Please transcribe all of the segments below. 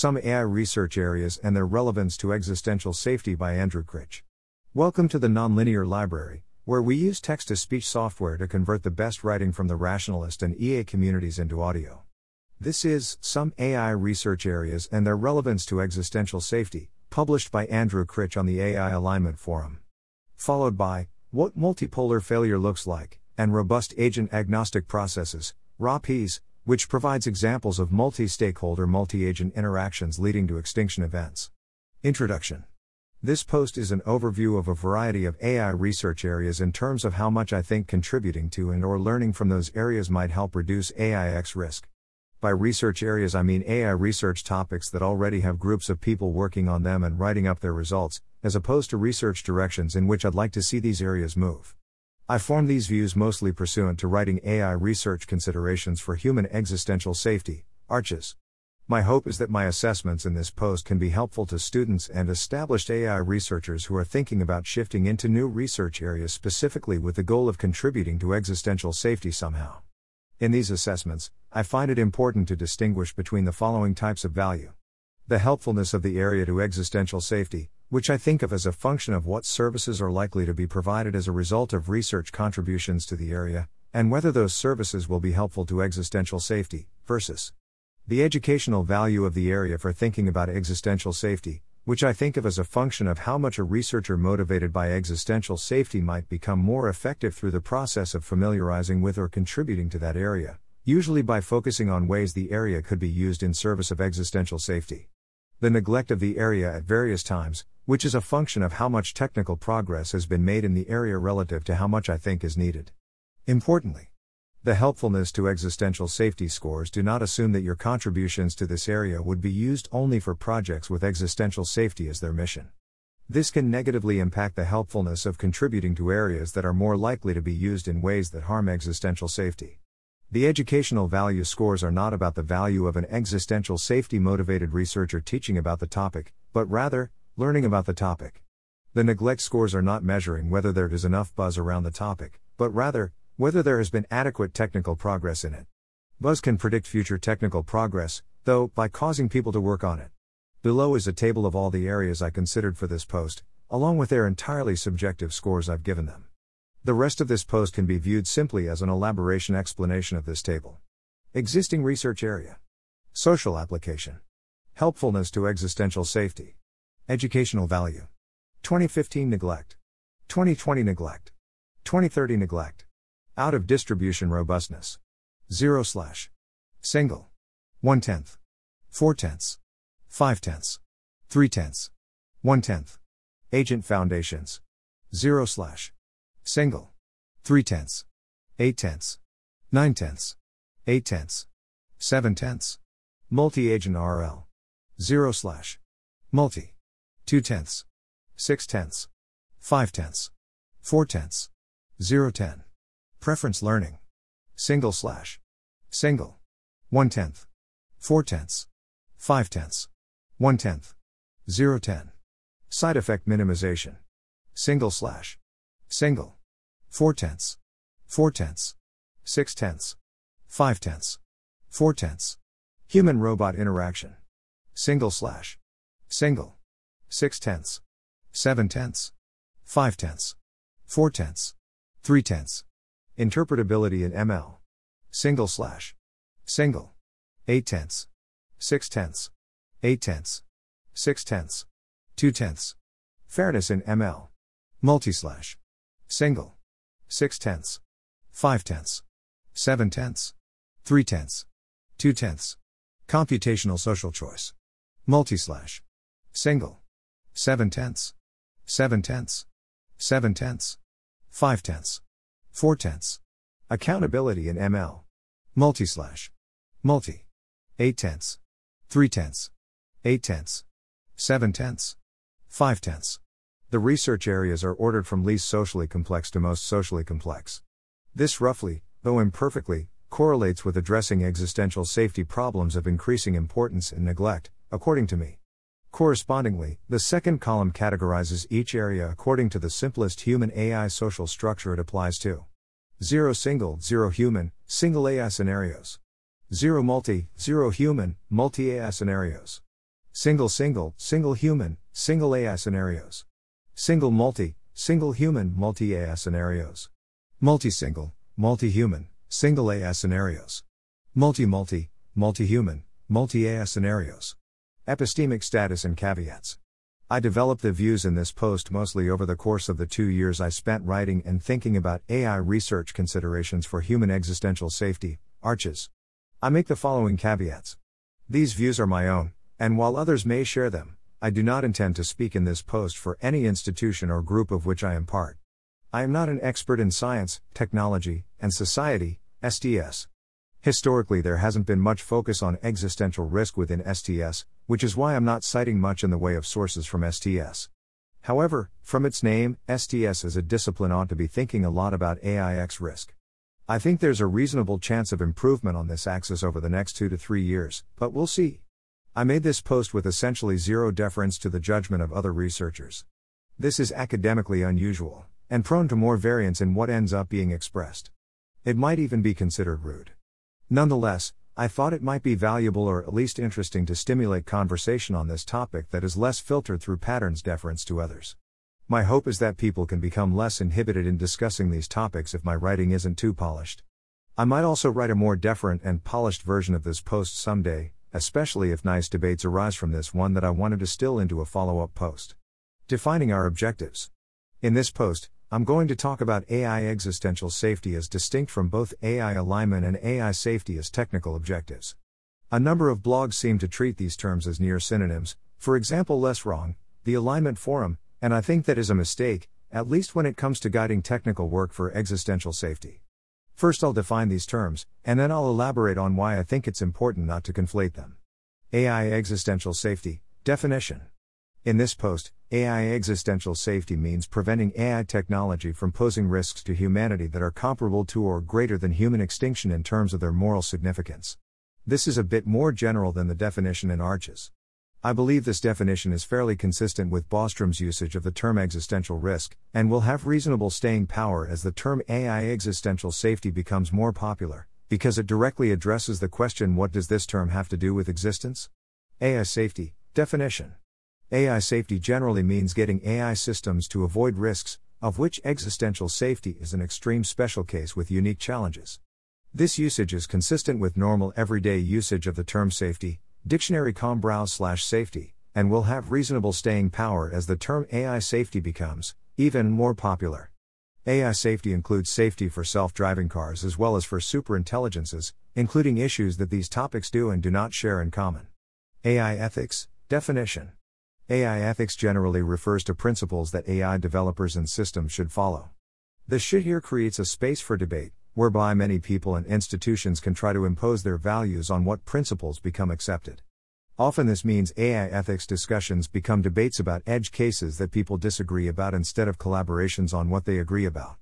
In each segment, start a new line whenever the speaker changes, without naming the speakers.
Some AI Research Areas and Their Relevance to Existential Safety by Andrew Critch. Welcome to the Nonlinear Library, where we use text to speech software to convert the best writing from the rationalist and EA communities into audio. This is Some AI Research Areas and Their Relevance to Existential Safety, published by Andrew Critch on the AI Alignment Forum. Followed by What Multipolar Failure Looks Like, and Robust Agent Agnostic Processes, RAAPs, which provides examples of multi stakeholder, multi agent interactions leading to extinction events. Introduction This post is an overview of a variety of AI research areas in terms of how much I think contributing to and or learning from those areas might help reduce AI X risk. By research areas, I mean AI research topics that already have groups of people working on them and writing up their results, as opposed to research directions in which I'd like to see these areas move. I form these views mostly pursuant to writing AI research considerations for human existential safety, ARCHES. My hope is that my assessments in this post can be helpful to students and established AI researchers who are thinking about shifting into new research areas specifically with the goal of contributing to existential safety somehow. In these assessments, I find it important to distinguish between the following types of value the helpfulness of the area to existential safety, which I think of as a function of what services are likely to be provided as a result of research contributions to the area, and whether those services will be helpful to existential safety, versus the educational value of the area for thinking about existential safety, which I think of as a function of how much a researcher motivated by existential safety might become more effective through the process of familiarizing with or contributing to that area, usually by focusing on ways the area could be used in service of existential safety. The neglect of the area at various times, which is a function of how much technical progress has been made in the area relative to how much I think is needed. Importantly, the helpfulness to existential safety scores do not assume that your contributions to this area would be used only for projects with existential safety as their mission. This can negatively impact the helpfulness of contributing to areas that are more likely to be used in ways that harm existential safety. The educational value scores are not about the value of an existential safety motivated researcher teaching about the topic, but rather, Learning about the topic. The neglect scores are not measuring whether there is enough buzz around the topic, but rather, whether there has been adequate technical progress in it. Buzz can predict future technical progress, though, by causing people to work on it. Below is a table of all the areas I considered for this post, along with their entirely subjective scores I've given them. The rest of this post can be viewed simply as an elaboration explanation of this table. Existing research area. Social application. Helpfulness to existential safety. Educational value. 2015 neglect. 2020 neglect. 2030 neglect. Out of distribution robustness. 0 slash. Single. 1 tenth. 4 tenths. 5 tenths. 3 tenths. 1 tenth. Agent foundations. 0 slash. Single. 3 tenths. 8 tenths. 9 tenths. 8 tenths. 7 tenths. Multi agent RL. 0 slash. Multi. 2 tenths, 6 tenths, 5 tenths, 4 tenths, 0 10. Preference learning. Single slash. Single. 1 tenth. 4 tenths. 5 tenths. 1 tenth. 0 10. Side effect minimization. Single slash. Single. 4 tenths. 4 tenths. 6 tenths. 5 tenths. 4 tenths. Human robot interaction. Single slash. Single. 6 tenths, 7 tenths, 5 tenths, 4 tenths, 3 tenths. Interpretability in ML. Single slash. Single. 8 tenths, 6 tenths, 8 tenths, 6 tenths, 2 tenths. Fairness in ML. Multi slash. Single. 6 tenths, 5 tenths, 7 tenths, 3 tenths, 2 tenths. Computational social choice. Multi slash. Single. 7 tenths, 7 tenths, 7 tenths, 5 tenths, 4 tenths. Accountability in ML. Multi slash. Multi. 8 tenths, 3 tenths, 8 tenths, 7 tenths, 5 tenths. The research areas are ordered from least socially complex to most socially complex. This roughly, though imperfectly, correlates with addressing existential safety problems of increasing importance and neglect, according to me. Correspondingly, the second column categorizes each area according to the simplest human AI social structure it applies to. 0 single, 0 human, single AI scenarios. 0 multi, 0 human, multi AI scenarios. Single single, single human, single AI scenarios. Single multi, single human, multi AI scenarios. Multi single, multi human, single AI scenarios. Multi multi, multi human, multi AI scenarios. Epistemic status and caveats. I developed the views in this post mostly over the course of the two years I spent writing and thinking about AI research considerations for human existential safety, arches. I make the following caveats. These views are my own, and while others may share them, I do not intend to speak in this post for any institution or group of which I am part. I am not an expert in science, technology, and society, STS. Historically, there hasn't been much focus on existential risk within STS, which is why I'm not citing much in the way of sources from STS. However, from its name, STS as a discipline ought to be thinking a lot about AI X risk. I think there's a reasonable chance of improvement on this axis over the next two to three years, but we'll see. I made this post with essentially zero deference to the judgment of other researchers. This is academically unusual, and prone to more variance in what ends up being expressed. It might even be considered rude. Nonetheless, I thought it might be valuable or at least interesting to stimulate conversation on this topic that is less filtered through patterns deference to others. My hope is that people can become less inhibited in discussing these topics if my writing isn't too polished. I might also write a more deferent and polished version of this post someday, especially if nice debates arise from this one that I want to distill into a follow up post. Defining our objectives. In this post, I'm going to talk about AI existential safety as distinct from both AI alignment and AI safety as technical objectives. A number of blogs seem to treat these terms as near synonyms, for example, Less Wrong, the Alignment Forum, and I think that is a mistake, at least when it comes to guiding technical work for existential safety. First, I'll define these terms, and then I'll elaborate on why I think it's important not to conflate them. AI Existential Safety Definition In this post, AI existential safety means preventing AI technology from posing risks to humanity that are comparable to or greater than human extinction in terms of their moral significance. This is a bit more general than the definition in Arches. I believe this definition is fairly consistent with Bostrom's usage of the term existential risk, and will have reasonable staying power as the term AI existential safety becomes more popular, because it directly addresses the question what does this term have to do with existence? AI safety, definition. AI safety generally means getting AI systems to avoid risks, of which existential safety is an extreme special case with unique challenges. This usage is consistent with normal everyday usage of the term safety, dictionary.com browse slash safety, and will have reasonable staying power as the term AI safety becomes even more popular. AI safety includes safety for self driving cars as well as for superintelligences, including issues that these topics do and do not share in common. AI ethics, definition. AI ethics generally refers to principles that AI developers and systems should follow. The shit here creates a space for debate, whereby many people and institutions can try to impose their values on what principles become accepted. Often this means AI ethics discussions become debates about edge cases that people disagree about instead of collaborations on what they agree about.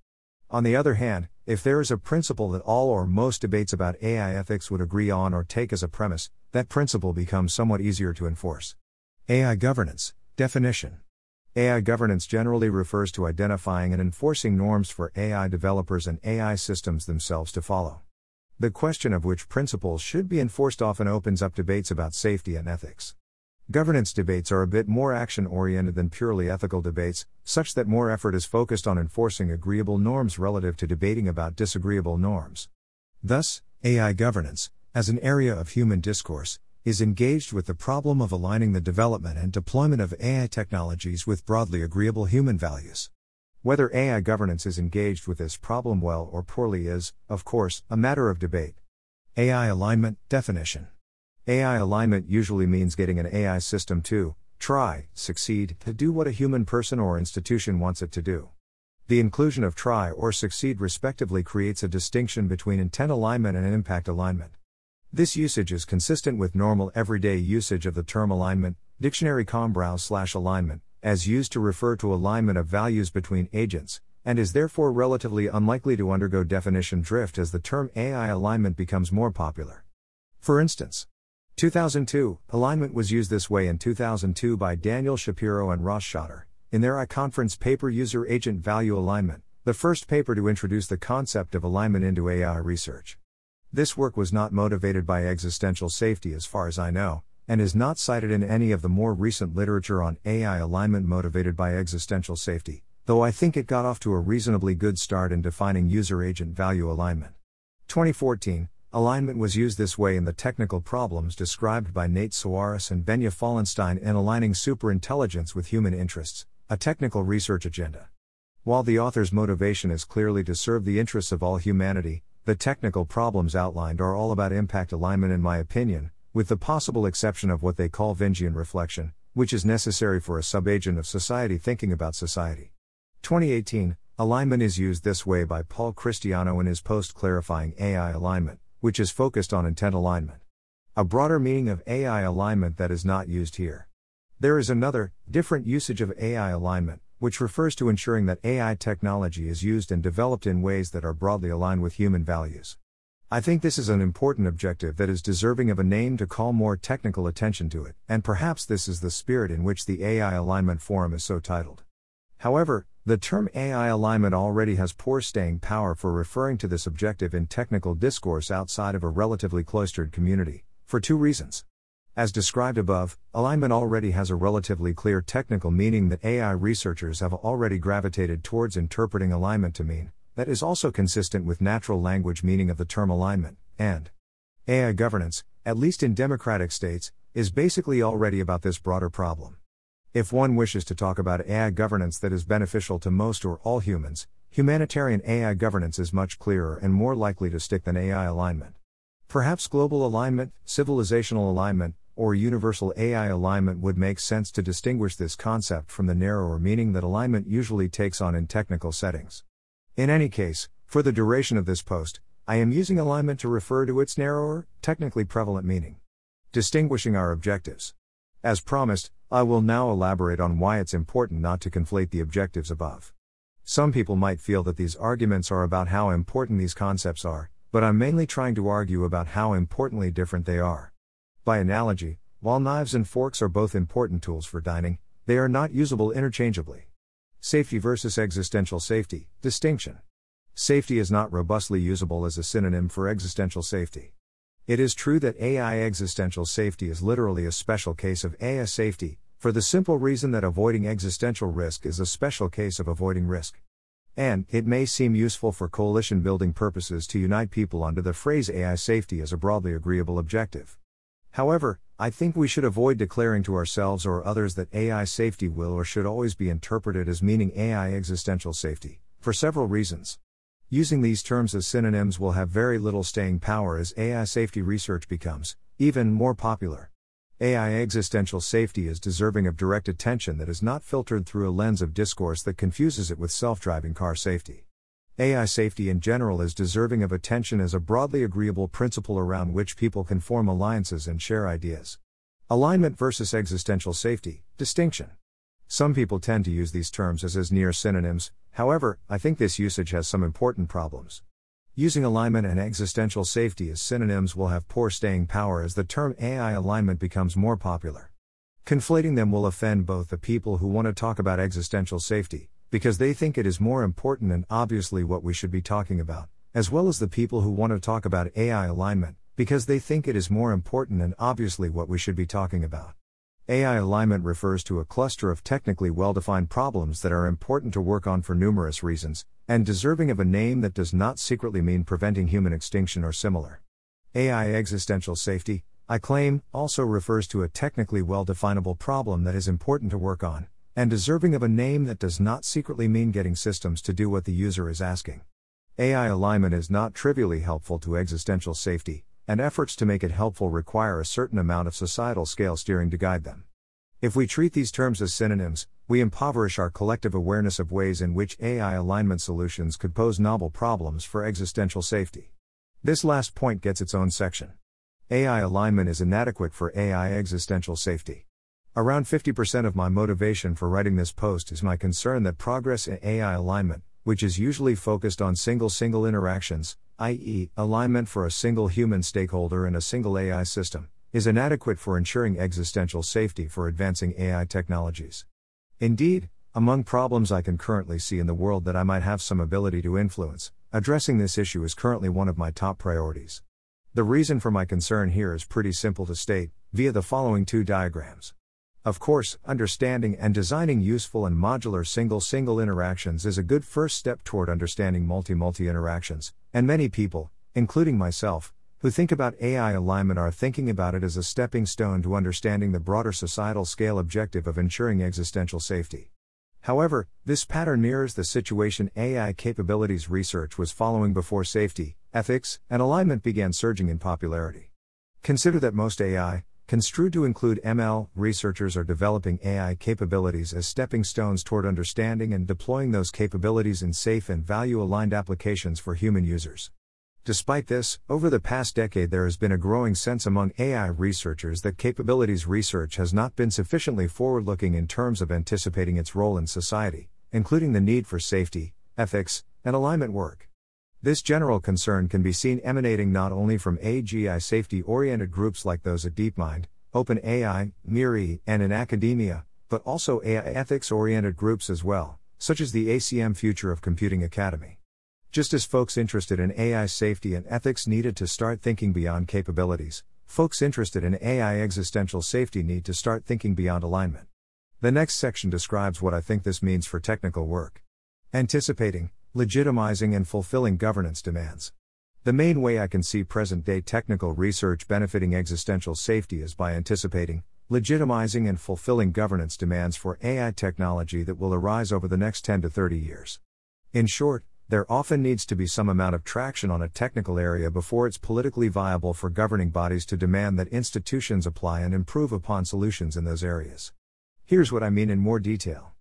On the other hand, if there is a principle that all or most debates about AI ethics would agree on or take as a premise, that principle becomes somewhat easier to enforce. AI governance, definition. AI governance generally refers to identifying and enforcing norms for AI developers and AI systems themselves to follow. The question of which principles should be enforced often opens up debates about safety and ethics. Governance debates are a bit more action oriented than purely ethical debates, such that more effort is focused on enforcing agreeable norms relative to debating about disagreeable norms. Thus, AI governance, as an area of human discourse, is engaged with the problem of aligning the development and deployment of AI technologies with broadly agreeable human values. Whether AI governance is engaged with this problem well or poorly is, of course, a matter of debate. AI alignment definition. AI alignment usually means getting an AI system to try, succeed, to do what a human person or institution wants it to do. The inclusion of try or succeed respectively creates a distinction between intent alignment and impact alignment. This usage is consistent with normal everyday usage of the term alignment, dictionary.com browse slash alignment, as used to refer to alignment of values between agents, and is therefore relatively unlikely to undergo definition drift as the term AI alignment becomes more popular. For instance, 2002, alignment was used this way in 2002 by Daniel Shapiro and Ross Shachter, in their iConference paper User Agent Value Alignment, the first paper to introduce the concept of alignment into AI research. This work was not motivated by existential safety as far as I know, and is not cited in any of the more recent literature on AI alignment motivated by existential safety, though I think it got off to a reasonably good start in defining user agent value alignment. 2014, alignment was used this way in the technical problems described by Nate Soares and Benya Fallenstein in Aligning Superintelligence with Human Interests, a technical research agenda. While the author's motivation is clearly to serve the interests of all humanity, the technical problems outlined are all about impact alignment, in my opinion, with the possible exception of what they call Vingean reflection, which is necessary for a subagent of society thinking about society. 2018, alignment is used this way by Paul Christiano in his post clarifying AI alignment, which is focused on intent alignment. A broader meaning of AI alignment that is not used here. There is another, different usage of AI alignment, which refers to ensuring that AI technology is used and developed in ways that are broadly aligned with human values. I think this is an important objective that is deserving of a name to call more technical attention to it, and perhaps this is the spirit in which the AI Alignment Forum is so titled. However, the term AI alignment already has poor staying power for referring to this objective in technical discourse outside of a relatively cloistered community, for two reasons. As described above, alignment already has a relatively clear technical meaning that AI researchers have already gravitated towards interpreting alignment to mean, that is also consistent with natural language meaning of the term alignment, and AI governance, at least in democratic states, is basically already about this broader problem. If one wishes to talk about AI governance that is beneficial to most or all humans, humanitarian AI governance is much clearer and more likely to stick than AI alignment. Perhaps global alignment, civilizational alignment, or universal AI alignment would make sense to distinguish this concept from the narrower meaning that alignment usually takes on in technical settings. In any case, for the duration of this post, I am using alignment to refer to its narrower, technically prevalent meaning. Distinguishing our objectives. As promised, I will now elaborate on why it's important not to conflate the objectives above. Some people might feel that these arguments are about how important these concepts are, but I'm mainly trying to argue about how importantly different they are. By analogy, while knives and forks are both important tools for dining, they are not usable interchangeably. Safety versus existential safety, distinction. Safety is not robustly usable as a synonym for existential safety. It is true that AI existential safety is literally a special case of AI safety, for the simple reason that avoiding existential risk is a special case of avoiding risk. And, it may seem useful for coalition building purposes to unite people under the phrase AI safety as a broadly agreeable objective. However, I think we should avoid declaring to ourselves or others that AI safety will or should always be interpreted as meaning AI existential safety, for several reasons. Using these terms as synonyms will have very little staying power as AI safety research becomes, even more popular. AI existential safety is deserving of direct attention that is not filtered through a lens of discourse that confuses it with self driving car safety. AI safety in general is deserving of attention as a broadly agreeable principle around which people can form alliances and share ideas. Alignment versus existential safety, distinction. Some people tend to use these terms as as near synonyms, however, I think this usage has some important problems. Using alignment and existential safety as synonyms will have poor staying power as the term AI alignment becomes more popular. Conflating them will offend both the people who want to talk about existential safety, because they think it is more important and obviously what we should be talking about, as well as the people who want to talk about AI alignment, because they think it is more important and obviously what we should be talking about. AI alignment refers to a cluster of technically well defined problems that are important to work on for numerous reasons, and deserving of a name that does not secretly mean preventing human extinction or similar. AI existential safety, I claim, also refers to a technically well definable problem that is important to work on, and deserving of a name that does not secretly mean getting systems to do what the user is asking. AI alignment is not trivially helpful to existential safety, and efforts to make it helpful require a certain amount of societal scale steering to guide them. If we treat these terms as synonyms, we impoverish our collective awareness of ways in which AI alignment solutions could pose novel problems for existential safety. This last point gets its own section. AI alignment is inadequate for AI existential safety. Around 50% of my motivation for writing this post is my concern that progress in AI alignment, which is usually focused on single single interactions, i.e., alignment for a single human stakeholder in a single AI system, is inadequate for ensuring existential safety for advancing AI technologies. Indeed, among problems I can currently see in the world that I might have some ability to influence, addressing this issue is currently one of my top priorities. The reason for my concern here is pretty simple to state, via the following two diagrams. Of course, understanding and designing useful and modular single single interactions is a good first step toward understanding multi multi interactions, and many people, including myself, who think about AI alignment are thinking about it as a stepping stone to understanding the broader societal scale objective of ensuring existential safety. However, this pattern mirrors the situation AI capabilities research was following before safety, ethics, and alignment began surging in popularity. Consider that most AI, construed to include ML, researchers are developing AI capabilities as stepping stones toward understanding and deploying those capabilities in safe and value aligned applications for human users. Despite this, over the past decade there has been a growing sense among AI researchers that capabilities research has not been sufficiently forward looking in terms of anticipating its role in society, including the need for safety, ethics, and alignment work. This general concern can be seen emanating not only from AGI safety oriented groups like those at DeepMind, OpenAI, MIRI, and in academia, but also AI ethics oriented groups as well, such as the ACM Future of Computing Academy. Just as folks interested in AI safety and ethics needed to start thinking beyond capabilities, folks interested in AI existential safety need to start thinking beyond alignment. The next section describes what I think this means for technical work. Anticipating, legitimizing and fulfilling governance demands. The main way I can see present day technical research benefiting existential safety is by anticipating, legitimizing, and fulfilling governance demands for AI technology that will arise over the next 10 to 30 years. In short, there often needs to be some amount of traction on a technical area before it's politically viable for governing bodies to demand that institutions apply and improve upon solutions in those areas. Here's what I mean in more detail.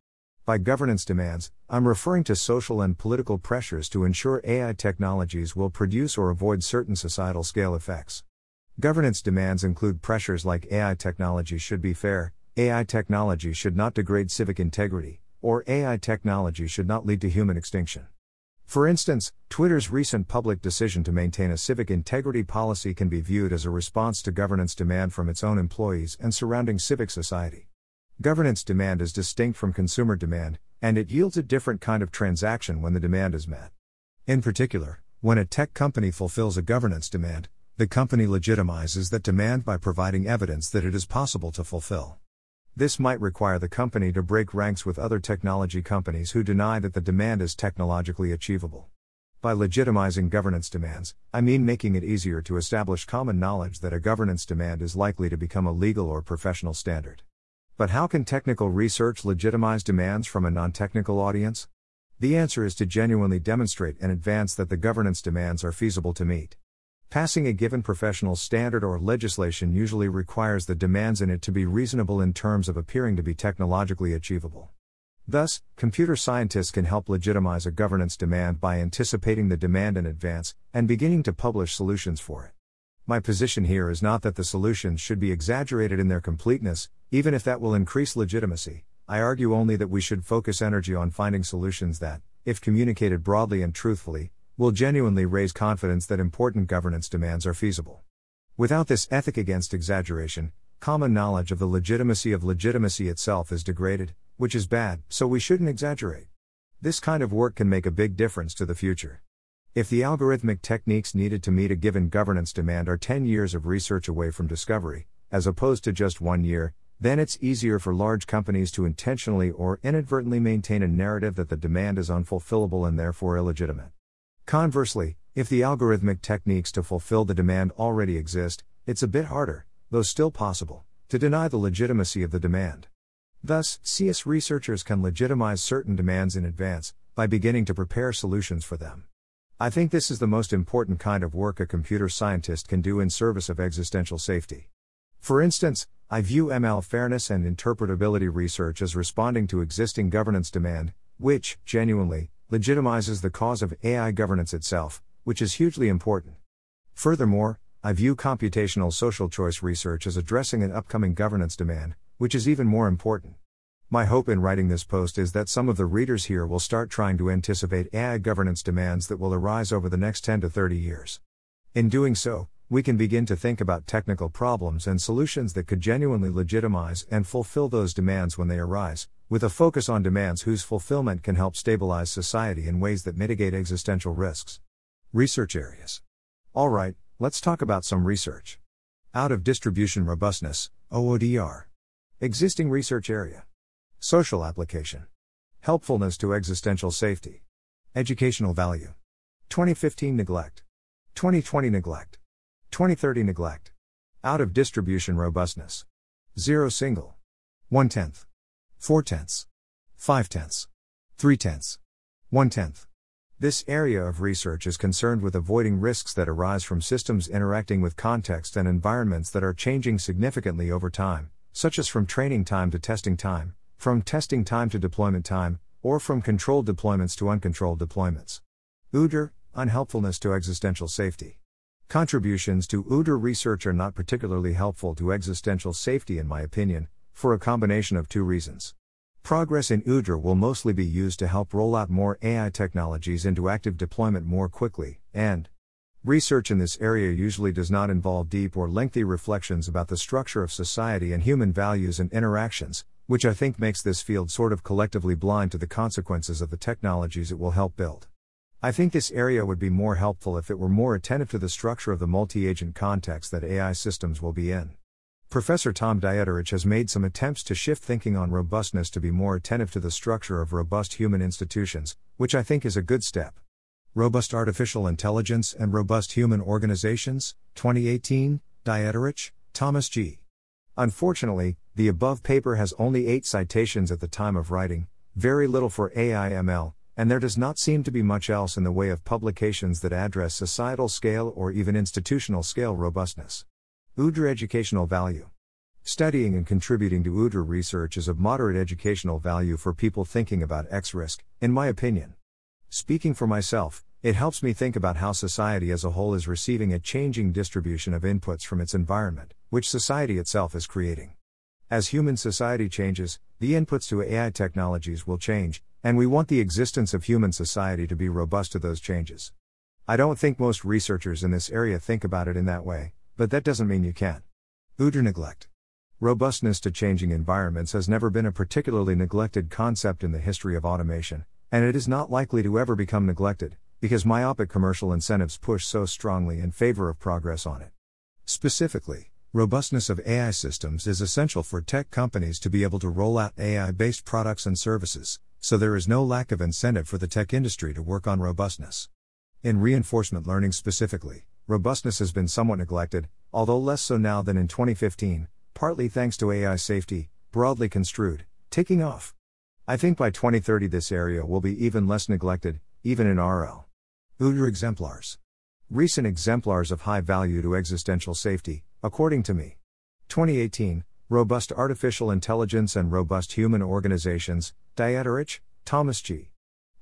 By governance demands, I'm referring to social and political pressures to ensure AI technologies will produce or avoid certain societal scale effects. Governance demands include pressures like AI technology should be fair, AI technology should not degrade civic integrity, or AI technology should not lead to human extinction. For instance, Twitter's recent public decision to maintain a civic integrity policy can be viewed as a response to governance demand from its own employees and surrounding civic society. Governance demand is distinct from consumer demand, and it yields a different kind of transaction when the demand is met. In particular, when a tech company fulfills a governance demand, the company legitimizes that demand by providing evidence that it is possible to fulfill. This might require the company to break ranks with other technology companies who deny that the demand is technologically achievable. By legitimizing governance demands, I mean making it easier to establish common knowledge that a governance demand is likely to become a legal or professional standard. But how can technical research legitimize demands from a non technical audience? The answer is to genuinely demonstrate in advance that the governance demands are feasible to meet. Passing a given professional standard or legislation usually requires the demands in it to be reasonable in terms of appearing to be technologically achievable. Thus, computer scientists can help legitimize a governance demand by anticipating the demand in advance and beginning to publish solutions for it. My position here is not that the solutions should be exaggerated in their completeness, even if that will increase legitimacy. I argue only that we should focus energy on finding solutions that, if communicated broadly and truthfully, will genuinely raise confidence that important governance demands are feasible. Without this ethic against exaggeration, common knowledge of the legitimacy of legitimacy itself is degraded, which is bad, so we shouldn't exaggerate. This kind of work can make a big difference to the future. If the algorithmic techniques needed to meet a given governance demand are 10 years of research away from discovery, as opposed to just one year, then it's easier for large companies to intentionally or inadvertently maintain a narrative that the demand is unfulfillable and therefore illegitimate. Conversely, if the algorithmic techniques to fulfill the demand already exist, it's a bit harder, though still possible, to deny the legitimacy of the demand. Thus, CS researchers can legitimize certain demands in advance by beginning to prepare solutions for them. I think this is the most important kind of work a computer scientist can do in service of existential safety. For instance, I view ML fairness and interpretability research as responding to existing governance demand, which, genuinely, legitimizes the cause of AI governance itself, which is hugely important. Furthermore, I view computational social choice research as addressing an upcoming governance demand, which is even more important. My hope in writing this post is that some of the readers here will start trying to anticipate AI governance demands that will arise over the next 10 to 30 years. In doing so, we can begin to think about technical problems and solutions that could genuinely legitimize and fulfill those demands when they arise, with a focus on demands whose fulfillment can help stabilize society in ways that mitigate existential risks. Research areas. Alright, let's talk about some research. Out of distribution robustness, OODR. Existing research area. Social application. Helpfulness to existential safety. Educational value. 2015 neglect. 2020 neglect. 2030 neglect. Out of distribution robustness. 0 single. 1 tenth. 4 tenths. 5 tenths. 3 tenths. 1 tenth. This area of research is concerned with avoiding risks that arise from systems interacting with context and environments that are changing significantly over time, such as from training time to testing time, from testing time to deployment time, or from controlled deployments to uncontrolled deployments. OODR, unhelpfulness to existential safety. Contributions to OODR research are not particularly helpful to existential safety, in my opinion, for a combination of two reasons. Progress in OODR will mostly be used to help roll out more AI technologies into active deployment more quickly, and research in this area usually does not involve deep or lengthy reflections about the structure of society and human values and interactions, which I think makes this field sort of collectively blind to the consequences of the technologies it will help build. I think this area would be more helpful if it were more attentive to the structure of the multi agent context that AI systems will be in. Professor Tom Dietterich has made some attempts to shift thinking on robustness to be more attentive to the structure of robust human institutions, which I think is a good step. Robust Artificial Intelligence and Robust Human Organizations, 2018, Dietterich, Thomas G. Unfortunately, the above paper has only eight citations at the time of writing, very little for AI/ML, and there does not seem to be much else in the way of publications that address societal scale or even institutional scale robustness. OODR educational value. Studying and contributing to OODR research is of moderate educational value for people thinking about X risk, in my opinion. Speaking for myself, it helps me think about how society as a whole is receiving a changing distribution of inputs from its environment, which society itself is creating. As human society changes, the inputs to AI technologies will change, and we want the existence of human society to be robust to those changes. I don't think most researchers in this area think about it in that way, but that doesn't mean you can't. OODR neglect. Robustness to changing environments has never been a particularly neglected concept in the history of automation, and it is not likely to ever become neglected, because myopic commercial incentives push so strongly in favor of progress on it. Specifically, Robustness of AI systems is essential for tech companies to be able to roll out AI based products and services, so there is no lack of incentive for the tech industry to work on robustness. In reinforcement learning specifically, robustness has been somewhat neglected, although less so now than in 2015, partly thanks to AI safety, broadly construed, taking off. I think by 2030 this area will be even less neglected, even in RL. OODR exemplars. Recent exemplars of high value to existential safety, according to me. 2018, Robust Artificial Intelligence and Robust Human Organizations, Dietterich, Thomas G.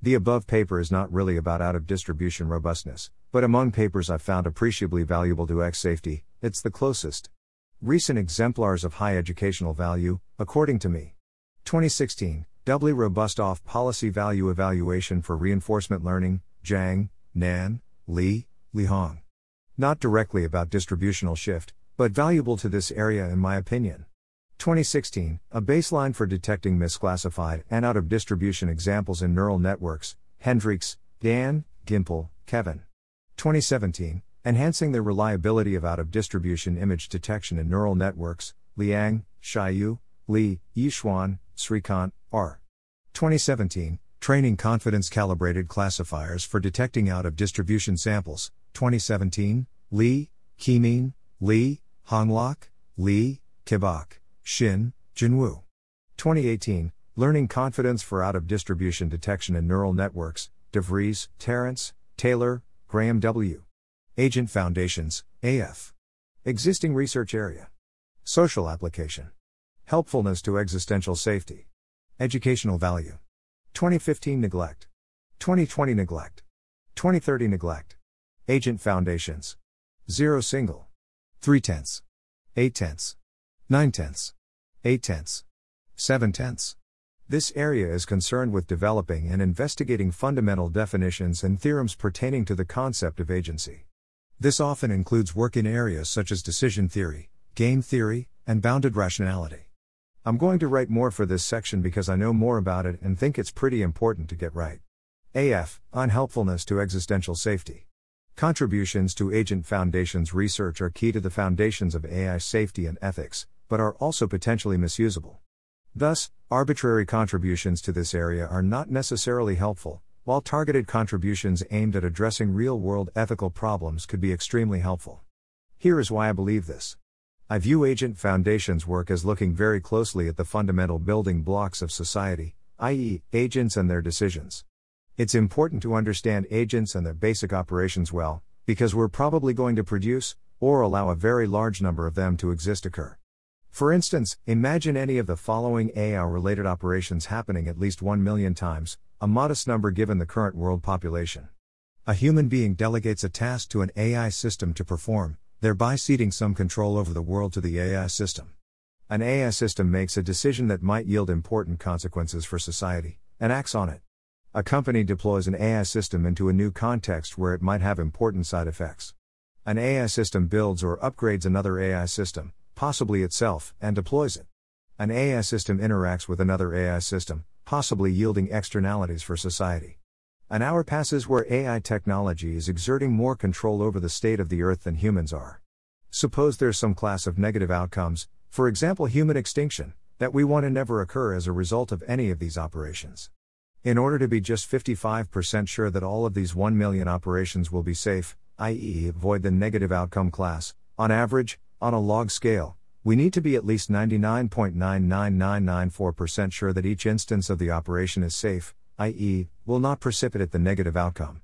The above paper is not really about out of distribution robustness, but among papers I've found appreciably valuable to X safety, it's the closest. Recent exemplars of high educational value, according to me. 2016, Doubly Robust Off Policy Value Evaluation for Reinforcement Learning, Jiang, Nan, Li, Li Hong. Not directly about distributional shift, but valuable to this area in my opinion. 2016, a baseline for detecting misclassified and out of distribution examples in neural networks, Hendrycks, Dan, Gimpel, Kevin. 2017, enhancing the reliability of out of distribution image detection in neural networks, Liang, Xiaoyu, Li, Yixuan, Srikant, R. 2017, training confidence calibrated classifiers for detecting out of distribution samples, 2017, Lee, Kimin, Lee, Honglak, Lee, Kibok, Shin, Jinwoo. 2018, Learning Confidence for Out of Distribution Detection in Neural Networks, DeVries, Terrence, Taylor, Graham W. Agent Foundations, AF. Existing research area. Social application. Helpfulness to existential safety. Educational value. 2015 neglect. 2020 neglect. 2030 neglect. Agent Foundations. Zero single. 3 tenths, 8 tenths, 9 tenths, 8 tenths, 7 tenths. This area is concerned with developing and investigating fundamental definitions and theorems pertaining to the concept of agency. This often includes work in areas such as decision theory, game theory, and bounded rationality. I'm going to write more for this section because I know more about it and think it's pretty important to get right. AF, unhelpfulness to existential safety. Contributions to Agent Foundation's research are key to the foundations of AI safety and ethics, but are also potentially misusable. Thus, arbitrary contributions to this area are not necessarily helpful, while targeted contributions aimed at addressing real world ethical problems could be extremely helpful. Here is why I believe this. I view Agent Foundation's work as looking very closely at the fundamental building blocks of society, i.e., agents and their decisions. It's important to understand agents and their basic operations well, because we're probably going to produce, or allow a very large number of them to exist occur. For instance, imagine any of the following AI related operations happening at least 1 million times, a modest number given the current world population. A human being delegates a task to an AI system to perform, thereby ceding some control over the world to the AI system. An AI system makes a decision that might yield important consequences for society, and acts on it. A company deploys an AI system into a new context where it might have important side effects. An AI system builds or upgrades another AI system, possibly itself, and deploys it. An AI system interacts with another AI system, possibly yielding externalities for society. An hour passes where AI technology is exerting more control over the state of the Earth than humans are. Suppose there's some class of negative outcomes, for example, human extinction, that we want to never occur as a result of any of these operations. In order to be just 55% sure that all of these 1 million operations will be safe, i.e., avoid the negative outcome class, on average, on a log scale, we need to be at least 99.99994% sure that each instance of the operation is safe, i.e., will not precipitate the negative outcome.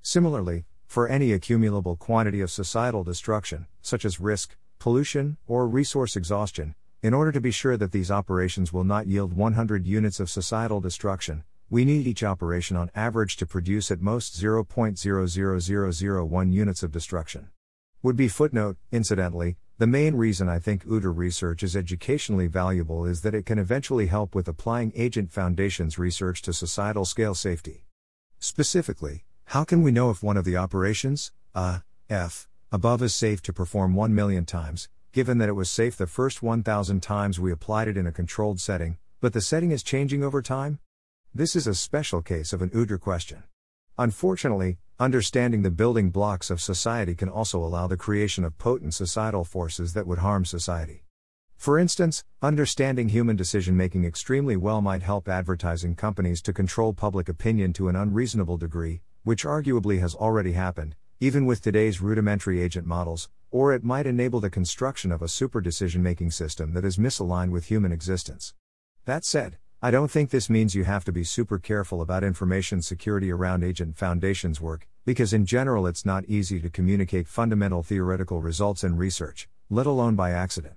Similarly, for any accumulable quantity of societal destruction, such as risk, pollution, or resource exhaustion, in order to be sure that these operations will not yield 100 units of societal destruction, we need each operation on average to produce at most 0.00001 units of destruction. Would be footnote, incidentally, the main reason I think OODR research is educationally valuable is that it can eventually help with applying Agent Foundation's research to societal scale safety. Specifically, how can we know if one of the operations, uh, F, above is safe to perform 1 million times, given that it was safe the first 1000 times we applied it in a controlled setting, but the setting is changing over time? This is a special case of an OODR question. Unfortunately, understanding the building blocks of society can also allow the creation of potent societal forces that would harm society. For instance, understanding human decision making extremely well might help advertising companies to control public opinion to an unreasonable degree, which arguably has already happened, even with today's rudimentary agent models, or it might enable the construction of a super decision making system that is misaligned with human existence. That said, I don't think this means you have to be super careful about information security around Agent Foundation's work, because in general it's not easy to communicate fundamental theoretical results in research, let alone by accident.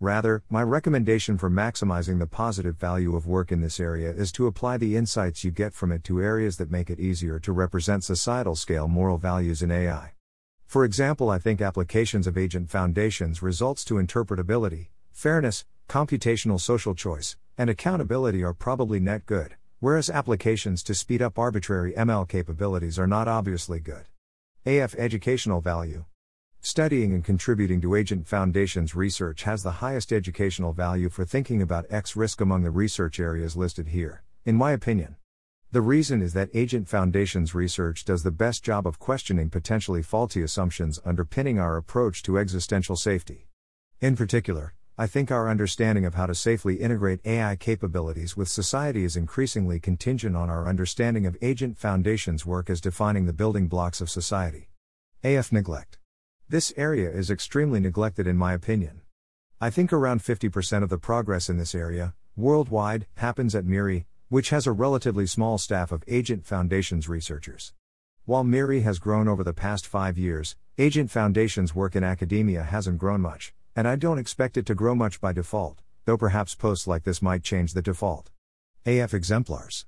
Rather, my recommendation for maximizing the positive value of work in this area is to apply the insights you get from it to areas that make it easier to represent societal scale moral values in AI. For example, I think applications of Agent Foundation's results to interpretability, fairness, computational social choice, and accountability are probably net good, whereas applications to speed up arbitrary ML capabilities are not obviously good. AF Educational Value Studying and contributing to Agent Foundation's research has the highest educational value for thinking about X risk among the research areas listed here, in my opinion. The reason is that Agent Foundation's research does the best job of questioning potentially faulty assumptions underpinning our approach to existential safety. In particular, I think our understanding of how to safely integrate AI capabilities with society is increasingly contingent on our understanding of Agent Foundation's work as defining the building blocks of society. AF neglect. This area is extremely neglected in my opinion. I think around 50% of the progress in this area, worldwide, happens at MIRI, which has a relatively small staff of Agent Foundation's researchers. While MIRI has grown over the past five years, Agent Foundation's work in academia hasn't grown much and I don't expect it to grow much by default, though perhaps posts like this might change the default. AF exemplars.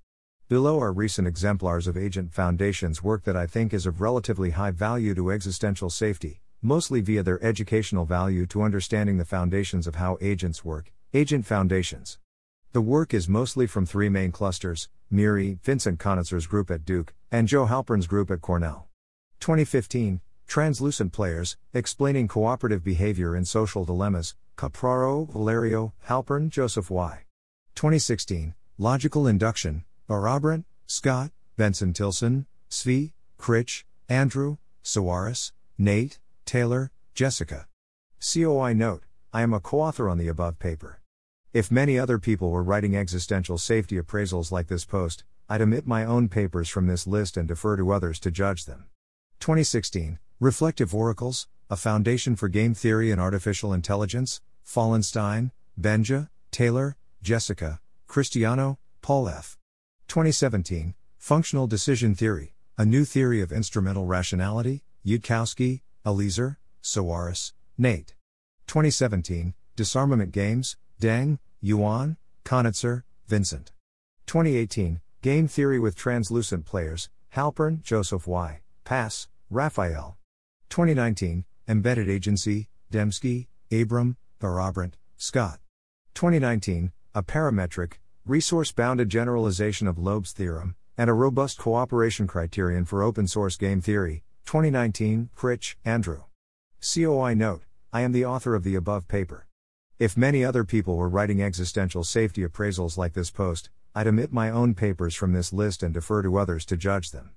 Below are recent exemplars of Agent Foundation's work that I think is of relatively high value to existential safety, mostly via their educational value to understanding the foundations of how agents work, Agent Foundations. The work is mostly from three main clusters Miri, Vincent Conitzer's group at Duke, and Joe Halpern's group at Cornell. 2015 Translucent Players, Explaining Cooperative Behavior in Social Dilemmas, Capraro, Valerio, Halpern, Joseph Y. 2016, Logical Induction, Garrabrant, Scott, Benson Tilsen, Tsvi, Critch, Andrew, Soares, Nate, Taylor, Jessica. COI note I am a co author on the above paper. If many other people were writing existential safety appraisals like this post, I'd omit my own papers from this list and defer to others to judge them. 2016 Reflective Oracles A Foundation for Game Theory and Artificial Intelligence, Fallenstein, Benja, Taylor, Jessica, Christiano, Paul F. 2017 Functional Decision Theory A New Theory of Instrumental Rationality, Yudkowsky, Eliezer, Soares, Nate. 2017 Disarmament Games, Deng, Yuan, Conitzer, Vincent. 2018 Game Theory with Translucent Players, Halpern, Joseph Y., Pass, Raphael. 2019 Embedded Agency, Demski, Abram, Garrabrant, Scott. 2019 A Parametric, Resource Bounded Generalization of Loeb's Theorem, and a Robust Cooperation Criterion for Open Source Game Theory, 2019, Critch, Andrew. COI Note I am the author of the above paper. If many other people were writing existential safety appraisals like this post, I'd omit my own papers from this list and defer to others to judge them.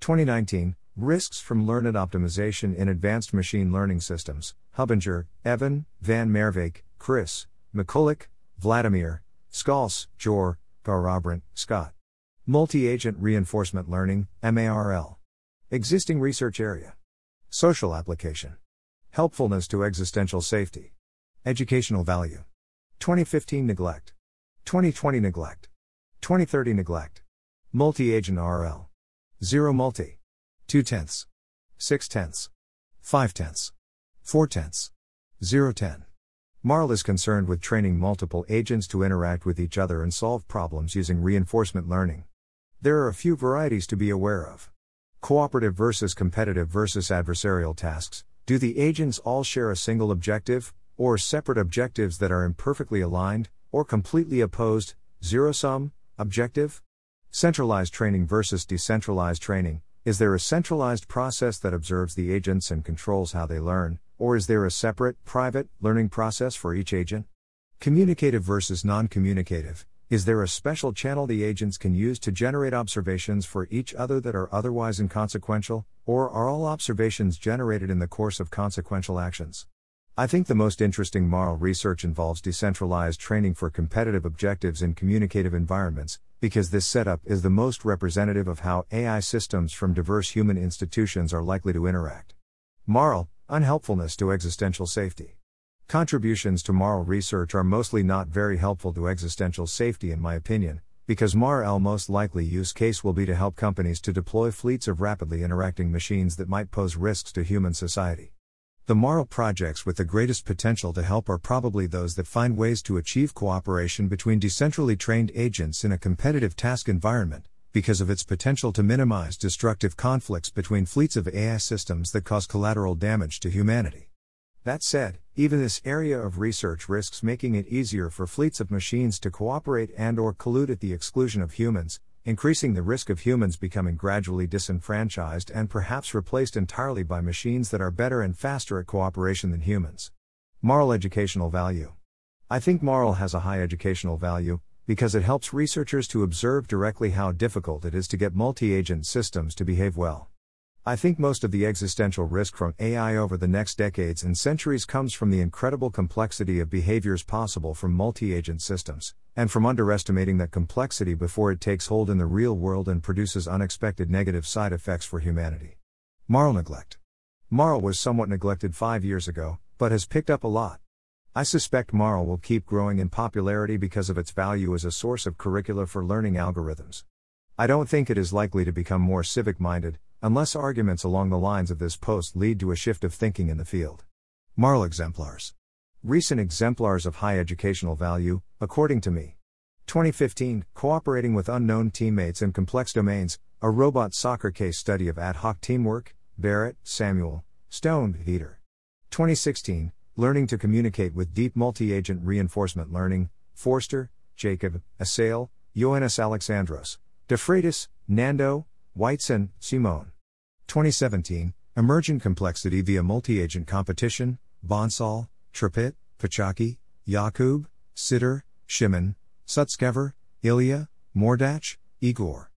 2019 Risks from Learned Optimization in Advanced Machine Learning Systems Hubinger, Evan, Van Merwijk, Chris, Mikulik, Vladimir, Skalse, Joar, Garrabrant, Scott. Multi Agent Reinforcement Learning, MARL. Existing research area. Social application. Helpfulness to existential safety. Educational value. 2015 neglect. 2020 neglect. 2030 neglect. Multi agent RL. 0 multi. 2 tenths. 6 tenths. 5 tenths. 4 tenths. 0 10. Marl is concerned with training multiple agents to interact with each other and solve problems using reinforcement learning. There are a few varieties to be aware of. Cooperative versus competitive versus adversarial tasks. Do the agents all share a single objective, or separate objectives that are imperfectly aligned, or completely opposed, zero sum, objective? Centralized training versus decentralized training. Is there a centralized process that observes the agents and controls how they learn, or is there a separate, private, learning process for each agent? Communicative versus non communicative. Is there a special channel the agents can use to generate observations for each other that are otherwise inconsequential, or are all observations generated in the course of consequential actions? I think the most interesting Marl research involves decentralized training for competitive objectives in communicative environments, because this setup is the most representative of how AI systems from diverse human institutions are likely to interact. Marl, unhelpfulness to existential safety. Contributions to Marl research are mostly not very helpful to existential safety, in my opinion, because MARL most likely use case will be to help companies to deploy fleets of rapidly interacting machines that might pose risks to human society. The Marl projects with the greatest potential to help are probably those that find ways to achieve cooperation between decentrally trained agents in a competitive task environment, because of its potential to minimize destructive conflicts between fleets of AI systems that cause collateral damage to humanity. That said, even this area of research risks making it easier for fleets of machines to cooperate and or collude at the exclusion of humans, increasing the risk of humans becoming gradually disenfranchised and perhaps replaced entirely by machines that are better and faster at cooperation than humans. MARL educational value. I think MARL has a high educational value, because it helps researchers to observe directly how difficult it is to get multi agent systems to behave well. I think most of the existential risk from AI over the next decades and centuries comes from the incredible complexity of behaviors possible from multi agent systems, and from underestimating that complexity before it takes hold in the real world and produces unexpected negative side effects for humanity. Marl neglect. Marl was somewhat neglected five years ago, but has picked up a lot. I suspect Marl will keep growing in popularity because of its value as a source of curricula for learning algorithms. I don't think it is likely to become more civic minded, unless arguments along the lines of this post lead to a shift of thinking in the field. Marl exemplars. Recent exemplars of high educational value, according to me. 2015 Cooperating with Unknown Teammates in Complex Domains, a robot soccer case study of ad hoc teamwork, Barrett, Samuel, Stone, Peter. 2016 Learning to Communicate with Deep Multi Agent Reinforcement Learning, Foerster, Jacob, Assael, Ioannis Alexandros, DeFreitas, Nando, Whiteson, Shimon. 2017, Emergent Complexity via Multi-Agent Competition, Bansal, Trapit, Pachocki, Jakub, Sidor, Szymon, Sutskever, Ilya, Mordatch, Igor.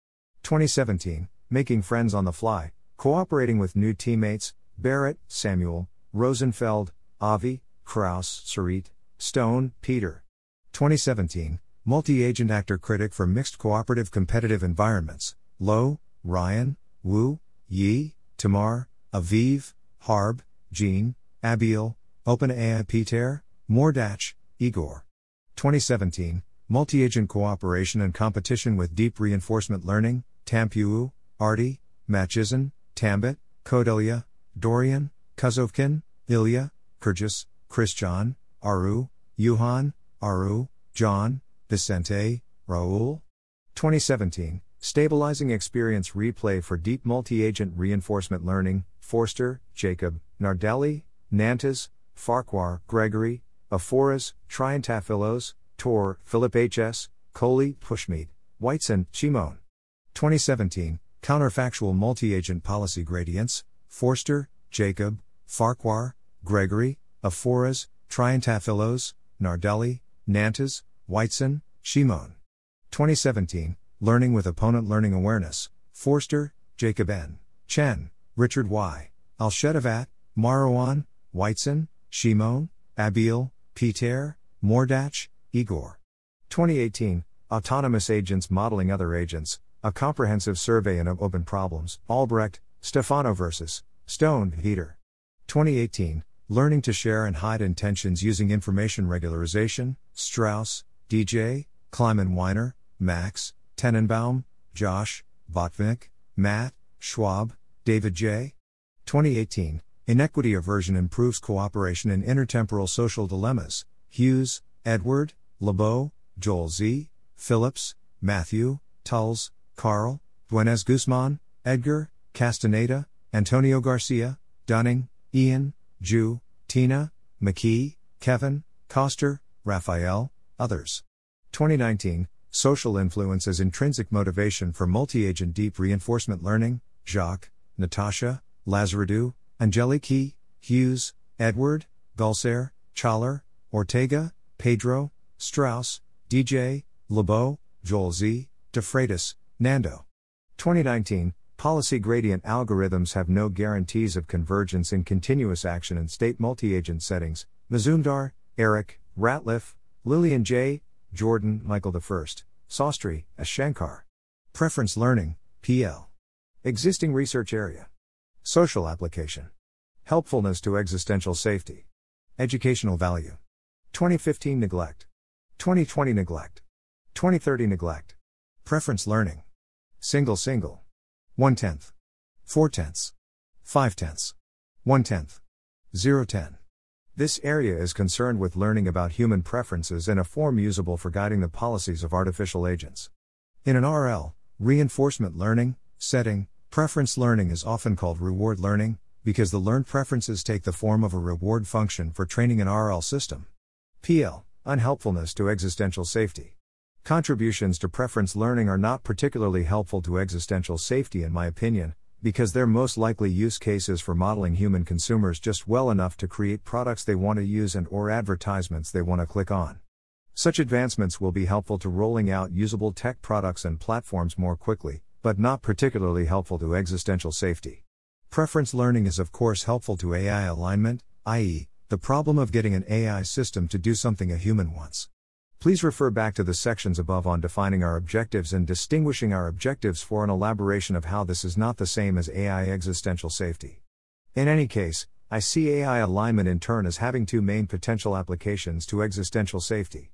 2017, Making Friends on the Fly, cooperating with new teammates, Barrett, Samuel, Rosenfeld, Avi, Kraus, Sarit, Stone, Peter. 2017, multi agent actor critic for mixed cooperative competitive environments, Lowe, Ryan, Wu, Yi, Tamar, Aviv, Harb, Jean, Abbeel, OpenAI Peter, Mordatch, Igor. 2017, multi agent cooperation and competition with deep reinforcement learning, Tampuu, Ardi, Matiisen, Tambet, Kodelja, Dorian, Kuzovkin, Ilya, Korjus, Kristjan, Aru, Juhan, Aru, John, Vicente, Raul. 2017, Stabilizing Experience Replay for Deep Multi Agent Reinforcement Learning, Foerster, Jacob, Nardelli, Nantas, Farquhar, Gregory, Afouras, Triantafyllos, Torr, Philip H.S., Kohli, Pushmeet, Whiteson, Shimon. 2017, Counterfactual Multi Agent Policy Gradients, Foerster, Jacob, Farquhar, Gregory, Afouras, Triantafyllos, Nardelli, Nantas, Whiteson, Shimon. 2017, Learning with Opponent Learning Awareness, Foerster, Jacob N. Chen, Richard Y. Al-Shedivat, Maruan, Whiteson, Shimon, Abbeel, Peter, Mordatch, Igor. 2018, Autonomous Agents Modeling Other Agents, a comprehensive survey in open problems, Albrecht, Stefano versus Stone, Peter. 2018, Learning to Share and Hide Intentions Using Information Regularization, Strouse, DJ, Kleiman Weiner, Max, Tenenbaum, Josh, Botvinick, Matt, Schwab, David J. 2018, Inequity Aversion Improves Cooperation in Intertemporal Social Dilemmas, Hughes, Edward, Leibo, Joel Z., Phillips, Matthew, Tuyls, Karl, Duenez Guzman, Edgar, Castaneda, Antonio Garcia, Dunning, Ian, Zhu, Tina, McKee, Kevin, Koster, Raphael, others. 2019, Social Influence as Intrinsic Motivation for Multi Agent Deep Reinforcement Learning, Jaques, Natasha, Lazaridou, Angeliki, Hughes, Edward, Gulcehre, Caglar, Ortega, Pedro, Strouse, DJ, Leibo, Joel Z., DeFreitas, Nando. 2019, Policy gradient algorithms have no guarantees of convergence in continuous action and state multi agent settings. Mazumdar, Eric, Ratliff, Lillian J., Jordan, Michael I, Sastry, S. Shankar. Preference Learning, PL. Existing research area. Social application. Helpfulness to existential safety. Educational value. 2015 neglect. 2020 neglect. 2030 neglect. Preference learning. Single single. 1 tenth. 4 tenths. 5 tenths. 1 tenth. 0 10. This area is concerned with learning about human preferences in a form usable for guiding the policies of artificial agents. In an RL, reinforcement learning, setting, preference learning is often called reward learning, because the learned preferences take the form of a reward function for training an RL system. PL, unhelpfulness to existential safety. Contributions to preference learning are not particularly helpful to existential safety, in my opinion, because they're most likely use cases for modeling human consumers just well enough to create products they want to use and or advertisements they want to click on. Such advancements will be helpful to rolling out usable tech products and platforms more quickly, but not particularly helpful to existential safety. Preference learning is of course helpful to AI alignment, i.e., the problem of getting an AI system to do something a human wants. Please refer back to the sections above on defining our objectives and distinguishing our objectives for an elaboration of how this is not the same as AI existential safety. In any case, I see AI alignment in turn as having two main potential applications to existential safety.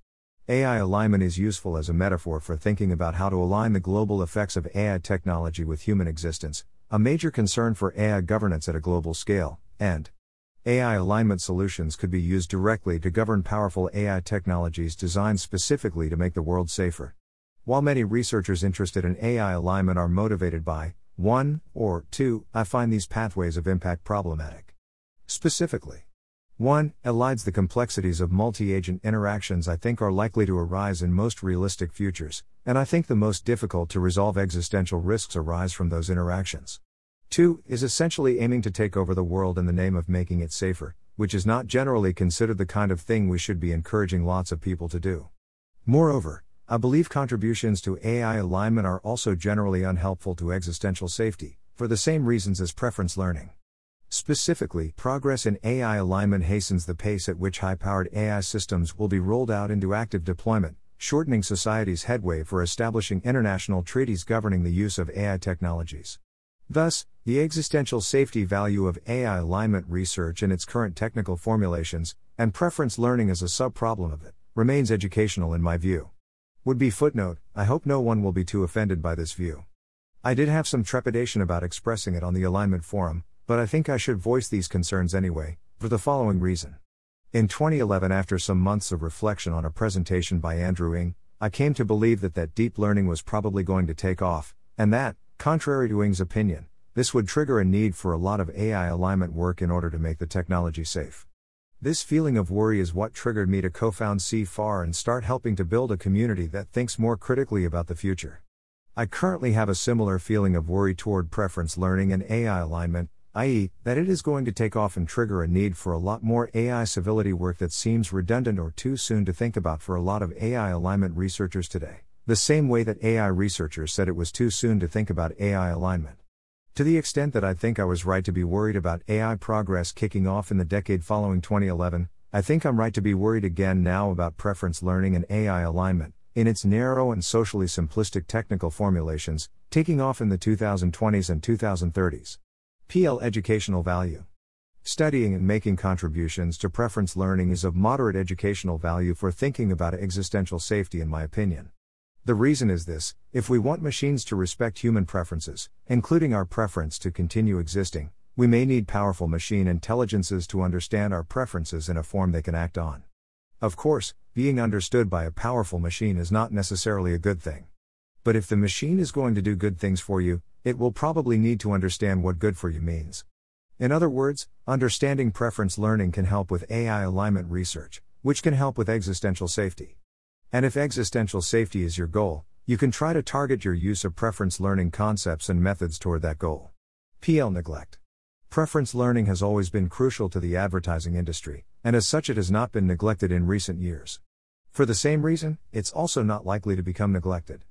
AI alignment is useful as a metaphor for thinking about how to align the global effects of AI technology with human existence, a major concern for AI governance at a global scale, and AI alignment solutions could be used directly to govern powerful AI technologies designed specifically to make the world safer. While many researchers interested in AI alignment are motivated by 1 or 2, I find these pathways of impact problematic. Specifically, 1. Elides the complexities of multi agent interactions I think are likely to arise in most realistic futures, and I think the most difficult to resolve existential risks arise from those interactions. 2. Is essentially aiming to take over the world in the name of making it safer, which is not generally considered the kind of thing we should be encouraging lots of people to do. Moreover, I believe contributions to AI alignment are also generally unhelpful to existential safety, for the same reasons as preference learning. Specifically, progress in AI alignment hastens the pace at which high powered AI systems will be rolled out into active deployment, shortening society's headway for establishing international treaties governing the use of AI technologies. Thus, the existential safety value of AI alignment research in its current technical formulations, and preference learning as a subproblem of it, remains educational in my view. Would be footnote I hope no one will be too offended by this view. I did have some trepidation about expressing it on the alignment forum, but I think I should voice these concerns anyway, for the following reason. In 2011, after some months of reflection on a presentation by Andrew Ng, I came to believe that that deep learning was probably going to take off, and that, contrary to Ng's opinion, this would trigger a need for a lot of AI alignment work in order to make the technology safe. This feeling of worry is what triggered me to co found CFAR and start helping to build a community that thinks more critically about the future. I currently have a similar feeling of worry toward preference learning and AI alignment, i.e., that it is going to take off and trigger a need for a lot more AI civility work that seems redundant or too soon to think about for a lot of AI alignment researchers today, the same way that AI researchers said it was too soon to think about AI alignment. To the extent that I think I was right to be worried about AI progress kicking off in the decade following 2011, I think I'm right to be worried again now about preference learning and AI alignment, in its narrow and socially simplistic technical formulations, taking off in the 2020s and 2030s. PL Educational Value Studying and making contributions to preference learning is of moderate educational value for thinking about existential safety, in my opinion. The reason is this if we want machines to respect human preferences, including our preference to continue existing, we may need powerful machine intelligences to understand our preferences in a form they can act on. Of course, being understood by a powerful machine is not necessarily a good thing. But if the machine is going to do good things for you, it will probably need to understand what good for you means. In other words, understanding preference learning can help with AI alignment research, which can help with existential safety. And if existential safety is your goal, you can try to target your use of preference learning concepts and methods toward that goal. PL neglect. Preference learning has always been crucial to the advertising industry, and as such, it has not been neglected in recent years. For the same reason, it's also not likely to become neglected.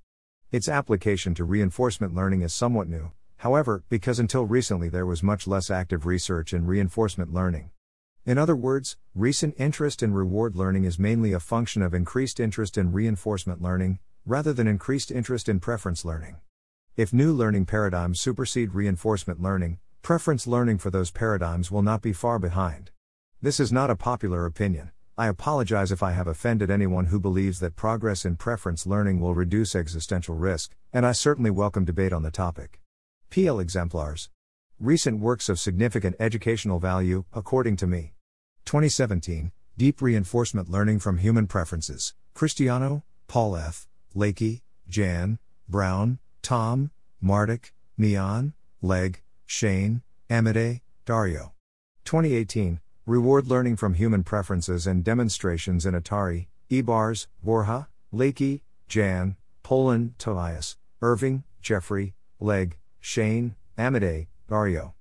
Its application to reinforcement learning is somewhat new, however, because until recently there was much less active research in reinforcement learning. In other words, recent interest in reward learning is mainly a function of increased interest in reinforcement learning, rather than increased interest in preference learning. If new learning paradigms supersede reinforcement learning, preference learning for those paradigms will not be far behind. This is not a popular opinion, I apologize if I have offended anyone who believes that progress in preference learning will reduce existential risk, and I certainly welcome debate on the topic. PL exemplars. Recent works of significant educational value, according to me. 2017 Deep Reinforcement Learning from Human Preferences. Christiano, Paul F., Leike, Jan, Brown, Tom, Martic, Miljan, Legg, Shane, Amodei, Dario. 2018 Reward learning from human preferences and demonstrations in Atari, Ibarz, Borja, Leike, Jan, Pohlen, Tobias, Irving, Geoffrey, Legg, Shane, Amodei, Dario.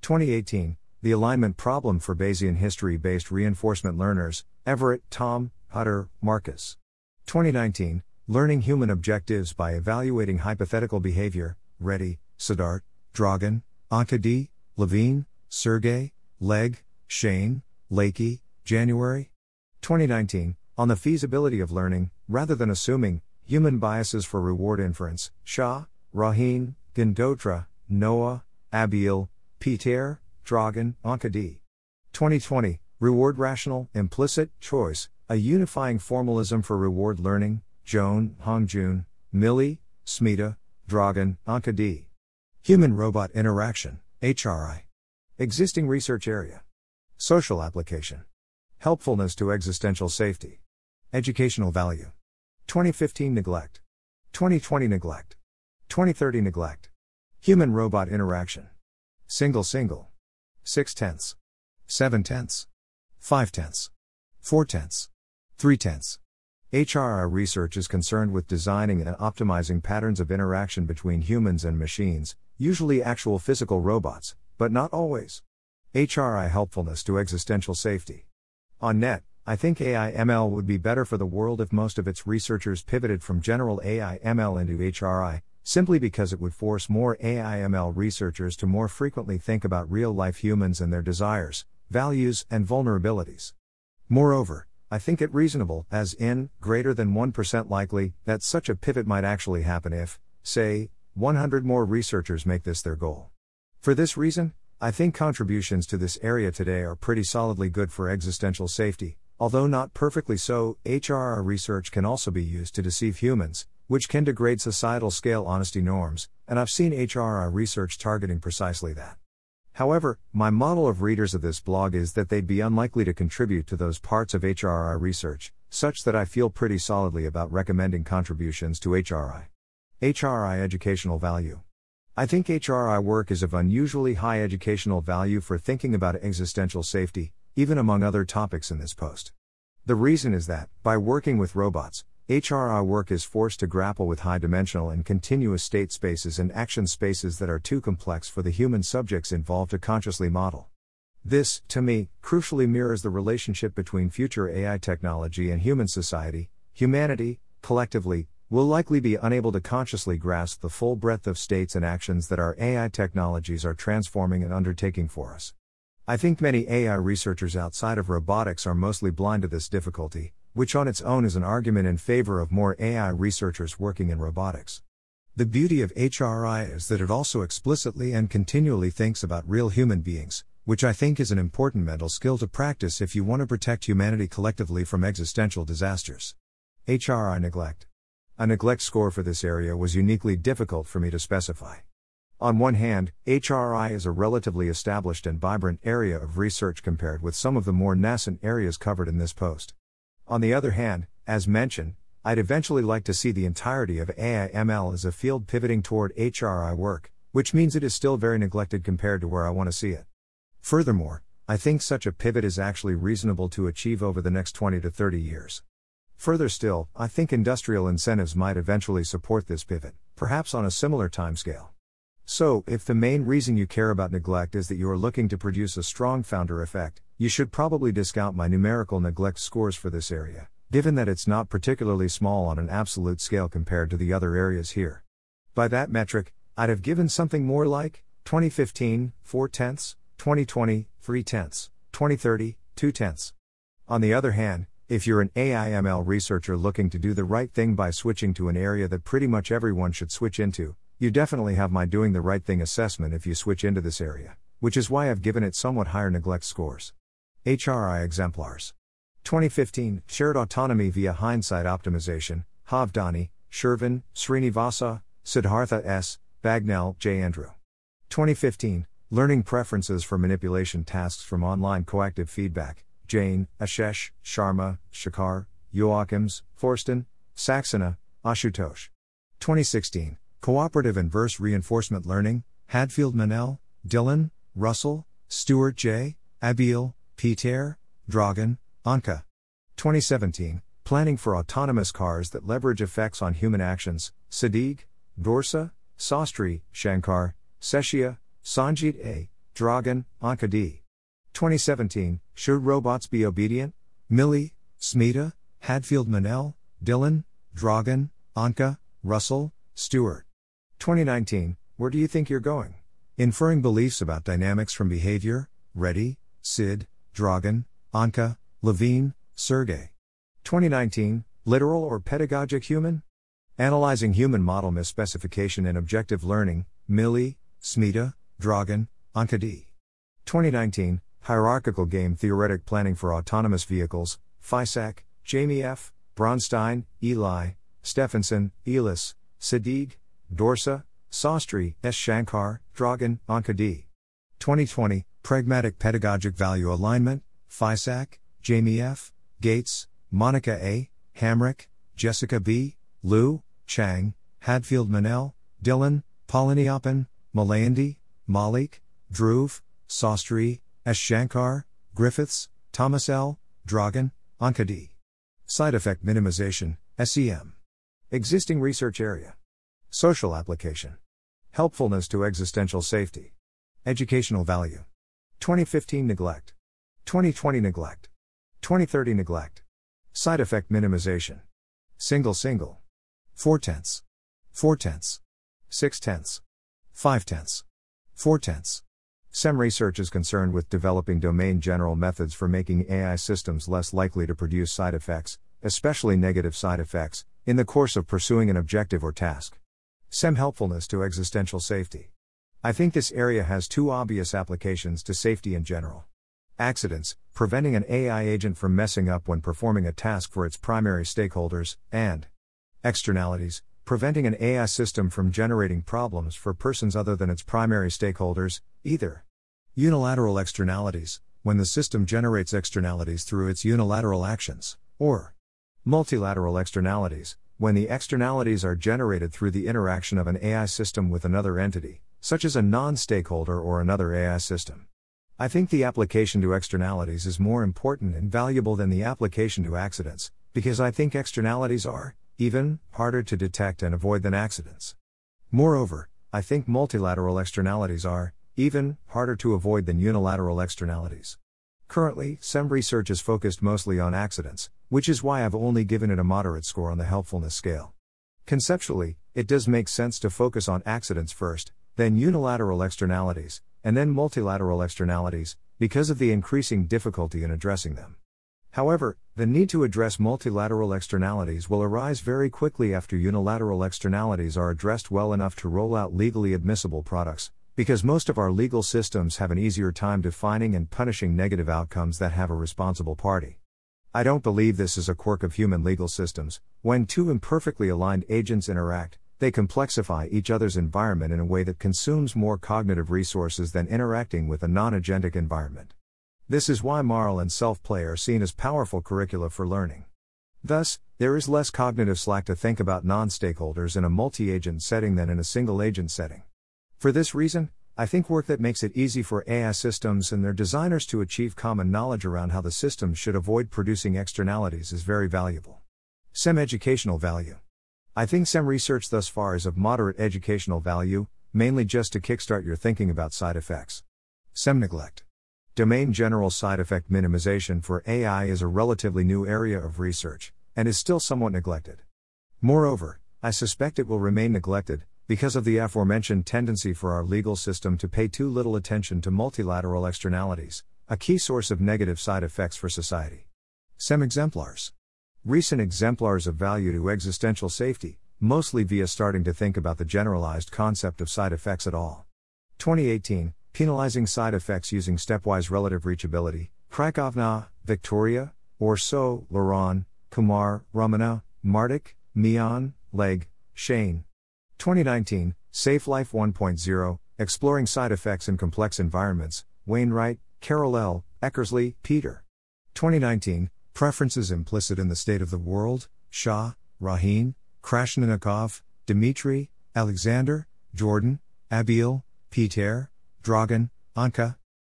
2018, The Alignment Problem for Bayesian History Based Reinforcement Learners, Everitt, Tom, Hutter, Marcus. 2019, Learning Human Objectives by Evaluating Hypothetical Behavior, Reddy, Siddharth, Dragan, Anca D, Levine, Sergey, Legg, Shane, Leike, January 2019, on the feasibility of learning, rather than assuming, human biases for reward inference, Shah, Rohin, Gundotra, Noah, Abbeel, Peter, Dragan, Anca D. 2020, Reward Rational, Implicit, Choice, a unifying formalism for reward learning, Jeon, Hongjun, Milli, Smitha, Dragan, Anca D. Human Robot Interaction, HRI. Existing research area. Social application. Helpfulness to existential safety. Educational value. 2015 neglect. 2020 neglect. 2030 neglect. Human robot interaction. Single single. 6 tenths. 7 tenths. 5 tenths. 4 tenths. 3 tenths. HRI research is concerned with designing and optimizing patterns of interaction between humans and machines, usually actual physical robots, but not always. HRI helpfulness to existential safety. On net, I think AI ML would be better for the world if most of its researchers pivoted from general AI ML into HRI, simply because it would force more AIML researchers to more frequently think about real life humans and their desires, values, and vulnerabilities. Moreover, I think it reasonable, as in, greater than 1% likely, that such a pivot might actually happen if, say, 100 more researchers make this their goal. For this reason, I think contributions to this area today are pretty solidly good for existential safety, although not perfectly so. HRI research can also be used to deceive humans, which can degrade societal scale honesty norms, and I've seen HRI research targeting precisely that. However, my model of readers of this blog is that they'd be unlikely to contribute to those parts of HRI research, such that I feel pretty solidly about recommending contributions to HRI. HRI educational value. I think HRI work is of unusually high educational value for thinking about existential safety, even among other topics in this post. The reason is that, by working with robots, HRI work is forced to grapple with high dimensional and continuous state spaces and action spaces that are too complex for the human subjects involved to consciously model. This, to me, crucially mirrors the relationship between future AI technology and human society. Humanity, collectively, will likely be unable to consciously grasp the full breadth of states and actions that our AI technologies are transforming and undertaking for us. I think many AI researchers outside of robotics are mostly blind to this difficulty, which on its own is an argument in favor of more AI researchers working in robotics. The beauty of HRI is that it also explicitly and continually thinks about real human beings, which I think is an important mental skill to practice if you want to protect humanity collectively from existential disasters. HRI neglect. A neglect score for this area was uniquely difficult for me to specify. On one hand, HRI is a relatively established and vibrant area of research compared with some of the more nascent areas covered in this post. On the other hand, as mentioned, I'd eventually like to see the entirety of AIML as a field pivoting toward HRI work, which means it is still very neglected compared to where I want to see it. Furthermore, I think such a pivot is actually reasonable to achieve over the next 20 to 30 years. Further still, I think industrial incentives might eventually support this pivot, perhaps on a similar timescale. So, if the main reason you care about neglect is that you are looking to produce a strong founder effect, you should probably discount my numerical neglect scores for this area, given that it's not particularly small on an absolute scale compared to the other areas here. By that metric, I'd have given something more like 2015, 4 tenths, 2020, 3 tenths, 2030, 2 tenths. On the other hand, if you're an AIML researcher looking to do the right thing by switching to an area that pretty much everyone should switch into, you definitely have my doing the right thing assessment if you switch into this area, which is why I've given it somewhat higher neglect scores. HRI exemplars. 2015 Shared Autonomy via Hindsight Optimization, Javdani, Shervin, Srinivasa, Siddhartha S., Bagnell, J. Andrew. 2015 Learning Preferences for Manipulation Tasks from Online Coactive Feedback, Jain, Ashesh, Sharma, Shikhar, Joachims, Thorsten, Saxena, Ashutosh. 2016, Cooperative Inverse Reinforcement Learning, Hadfield Menell, Dylan, Russell, Stuart J., Abbeel, Peter, Dragan, Anca. 2017, Planning for Autonomous Cars that Leverage Effects on Human Actions, Sadigh, Dorsa, Sastry, Shankar, Seshia, Sanjit A., Dragan, Anca D. 2017, Should Robots Be Obedient? Milli, Smitha, Hadfield Menell, Dylan, Dragan, Anca, Russell, Stuart. 2019, Where Do You Think You're Going? Inferring Beliefs About Dynamics from Behavior, Reddy, Sid, Dragan, Anca, Levine, Sergey. 2019, Literal or Pedagogic Human? Analyzing Human Model Misspecification and Objective Learning, Milli, Smitha, Dragan, Anca D. 2019, Hierarchical Game Theoretic Planning for Autonomous Vehicles, FISAC, Jamie F., Bronstein, Eli, Stefansson, Elis, Sadigh, Dorsa, Sastry, S. Shankar, Dragan, Anca D. 2020, Pragmatic Pedagogic Value Alignment, FISAC, Jamie F., Gates, Monica A., Hamrick, Jessica B., Liu, Chang, Hadfield Menell, Dylan, Palaniappan, Malayandi, Malik, Dhruv, Sastry, S. Shankar, Griffiths, Thomas L., Dragan, Anca D. Side effect minimization, SEM. Existing research area. Social application. Helpfulness to existential safety. Educational value. 2015 neglect. 2020 neglect. 2030 neglect. Side effect minimization. Single single. Four tenths. Four tenths. 6 tenths, 5 tenths, 4 tenths. SEM research is concerned with developing domain general methods for making AI systems less likely to produce side effects, especially negative side effects, in the course of pursuing an objective or task. SEM helpfulness to existential safety. I think this area has two obvious applications to safety in general. Accidents, preventing an AI agent from messing up when performing a task for its primary stakeholders, and externalities, preventing an AI system from generating problems for persons other than its primary stakeholders, either. Unilateral externalities, when the system generates externalities through its unilateral actions, or multilateral externalities, when the externalities are generated through the interaction of an AI system with another entity, such as a non stakeholder or another AI system. I think the application to externalities is more important and valuable than the application to accidents, because I think externalities are, even, harder to detect and avoid than accidents. Moreover, I think multilateral externalities are, even, harder to avoid than unilateral externalities. Currently, SEM research is focused mostly on accidents, which is why I've only given it a moderate score on the helpfulness scale. Conceptually, it does make sense to focus on accidents first, then unilateral externalities, and then multilateral externalities, because of the increasing difficulty in addressing them. However, the need to address multilateral externalities will arise very quickly after unilateral externalities are addressed well enough to roll out legally admissible products, because most of our legal systems have an easier time defining and punishing negative outcomes that have a responsible party. I don't believe this is a quirk of human legal systems. When two imperfectly aligned agents interact, they complexify each other's environment in a way that consumes more cognitive resources than interacting with a non agentic environment. This is why MARL and self play are seen as powerful curricula for learning. Thus, there is less cognitive slack to think about non stakeholders in a multi agent setting than in a single agent setting. For this reason, I think work that makes it easy for AI systems and their designers to achieve common knowledge around how the system should avoid producing externalities is very valuable. SEM educational value. I think SEM research thus far is of moderate educational value, mainly just to kickstart your thinking about side effects. SEM neglect. Domain general side effect minimization for AI is a relatively new area of research, and is still somewhat neglected. Moreover, I suspect it will remain neglected, because of the aforementioned tendency for our legal system to pay too little attention to multilateral externalities, a key source of negative side effects for society. Some exemplars. Recent exemplars of value to existential safety, mostly via starting to think about the generalized concept of side effects at all. 2018 Penalizing side effects using stepwise relative reachability, Krakovna, Victoria, Orseau, Laurent, Kumar, Ramana, Martic, Miljan, Legg, Shane. 2019, Safe Life 1.0, Exploring Side Effects in Complex Environments, Wainwright, Carroll L., Eckersley, Peter. 2019, Preferences Implicit in the State of the World, Shah, Rohin, Krasheninnikov, Dmitry, Alexander, Jordan, Abil, Peter, Dragan, Anca.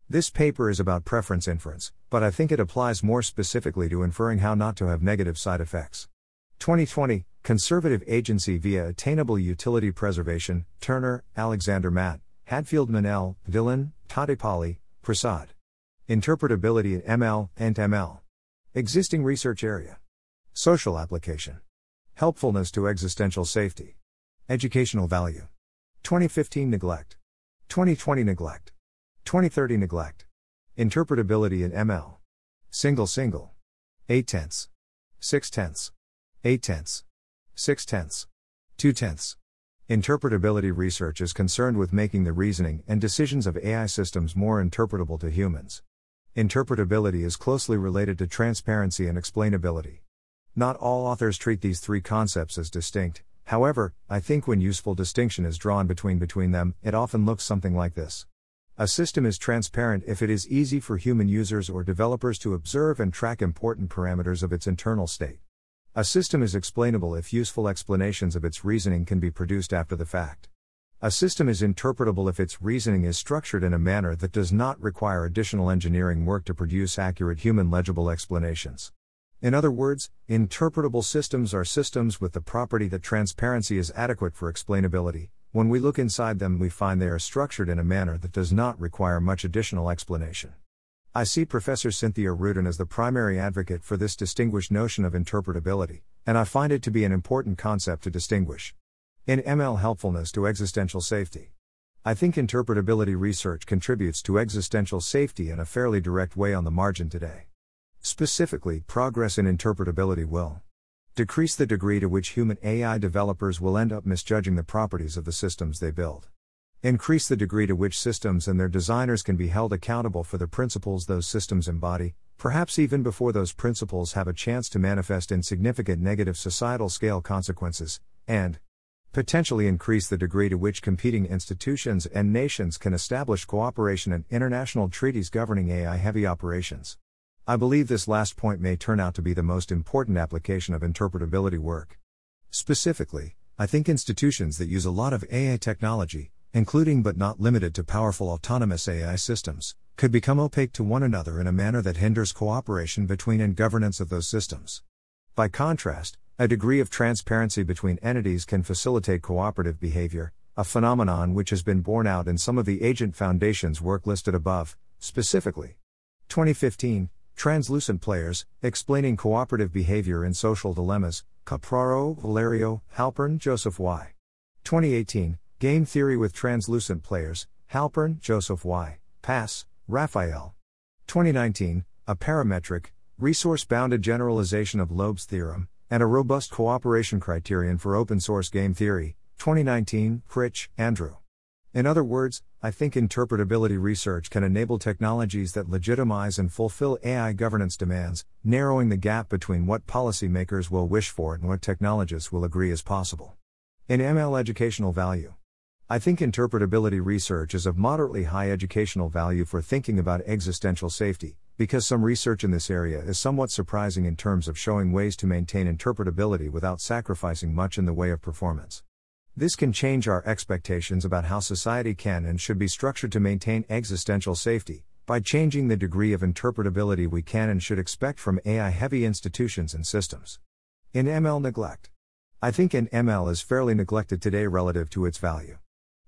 This paper is about preference inference, but I think it applies more specifically to inferring how not to have negative side effects. 2020, Conservative Agency via Attainable Utility Preservation, Turner, Alexander Matt, Hadfield Menell, Dylan, Tadepalli, Prasad. Interpretability in ML, and ML. Existing research area. Social application. Helpfulness to existential safety. Educational value. 2015 neglect. 2020 neglect. 2030 neglect. Interpretability in ML. Single single. 8 tenths. 6 tenths. 8 tenths. 6 tenths. 2 tenths. Interpretability research is concerned with making the reasoning and decisions of AI systems more interpretable to humans. Interpretability is closely related to transparency and explainability. Not all authors treat these three concepts as distinct, However, I think when useful distinction is drawn between between them, it often looks something like this. A system is transparent if it is easy for human users or developers to observe and track important parameters of its internal state. A system is explainable if useful explanations of its reasoning can be produced after the fact. A system is interpretable if its reasoning is structured in a manner that does not require additional engineering work to produce accurate human legible explanations. In other words, interpretable systems are systems with the property that transparency is adequate for explainability. When we look inside them, we find they are structured in a manner that does not require much additional explanation. I see Professor Cynthia Rudin as the primary advocate for this distinguished notion of interpretability, and I find it to be an important concept to distinguish. In ML helpfulness to existential safety. I think interpretability research contributes to existential safety in a fairly direct way on the margin today. Specifically, progress in interpretability will decrease the degree to which human AI developers will end up misjudging the properties of the systems they build. Increase the degree to which systems and their designers can be held accountable for the principles those systems embody, perhaps even before those principles have a chance to manifest in significant negative societal scale consequences, and potentially increase the degree to which competing institutions and nations can establish cooperation and international treaties governing AI heavy operations. I believe this last point may turn out to be the most important application of interpretability work. Specifically, I think institutions that use a lot of AI technology, including but not limited to powerful autonomous AI systems, could become opaque to one another in a manner that hinders cooperation between and governance of those systems. By contrast, a degree of transparency between entities can facilitate cooperative behavior, a phenomenon which has been borne out in some of the Agent Foundation's work listed above, specifically. 2015, Translucent Players, Explaining Cooperative Behavior in Social Dilemmas, Capraro, Valerio, Halpern, Joseph Y. 2018, Game Theory with Translucent Players, Halpern, Joseph Y. Pass, Raphael. 2019, A Parametric, Resource Bounded Generalization of Loeb's Theorem, and a Robust Cooperation Criterion for Open Source Game Theory, 2019, Critch, Andrew. In other words, I think interpretability research can enable technologies that legitimize and fulfill AI governance demands, narrowing the gap between what policymakers will wish for and what technologists will agree is possible. In ML educational value, I think interpretability research is of moderately high educational value for thinking about existential safety, because some research in this area is somewhat surprising in terms of showing ways to maintain interpretability without sacrificing much in the way of performance. This can change our expectations about how society can and should be structured to maintain existential safety, by changing the degree of interpretability we can and should expect from AI heavy institutions and systems. In ML neglect. I think an ML is fairly neglected today relative to its value.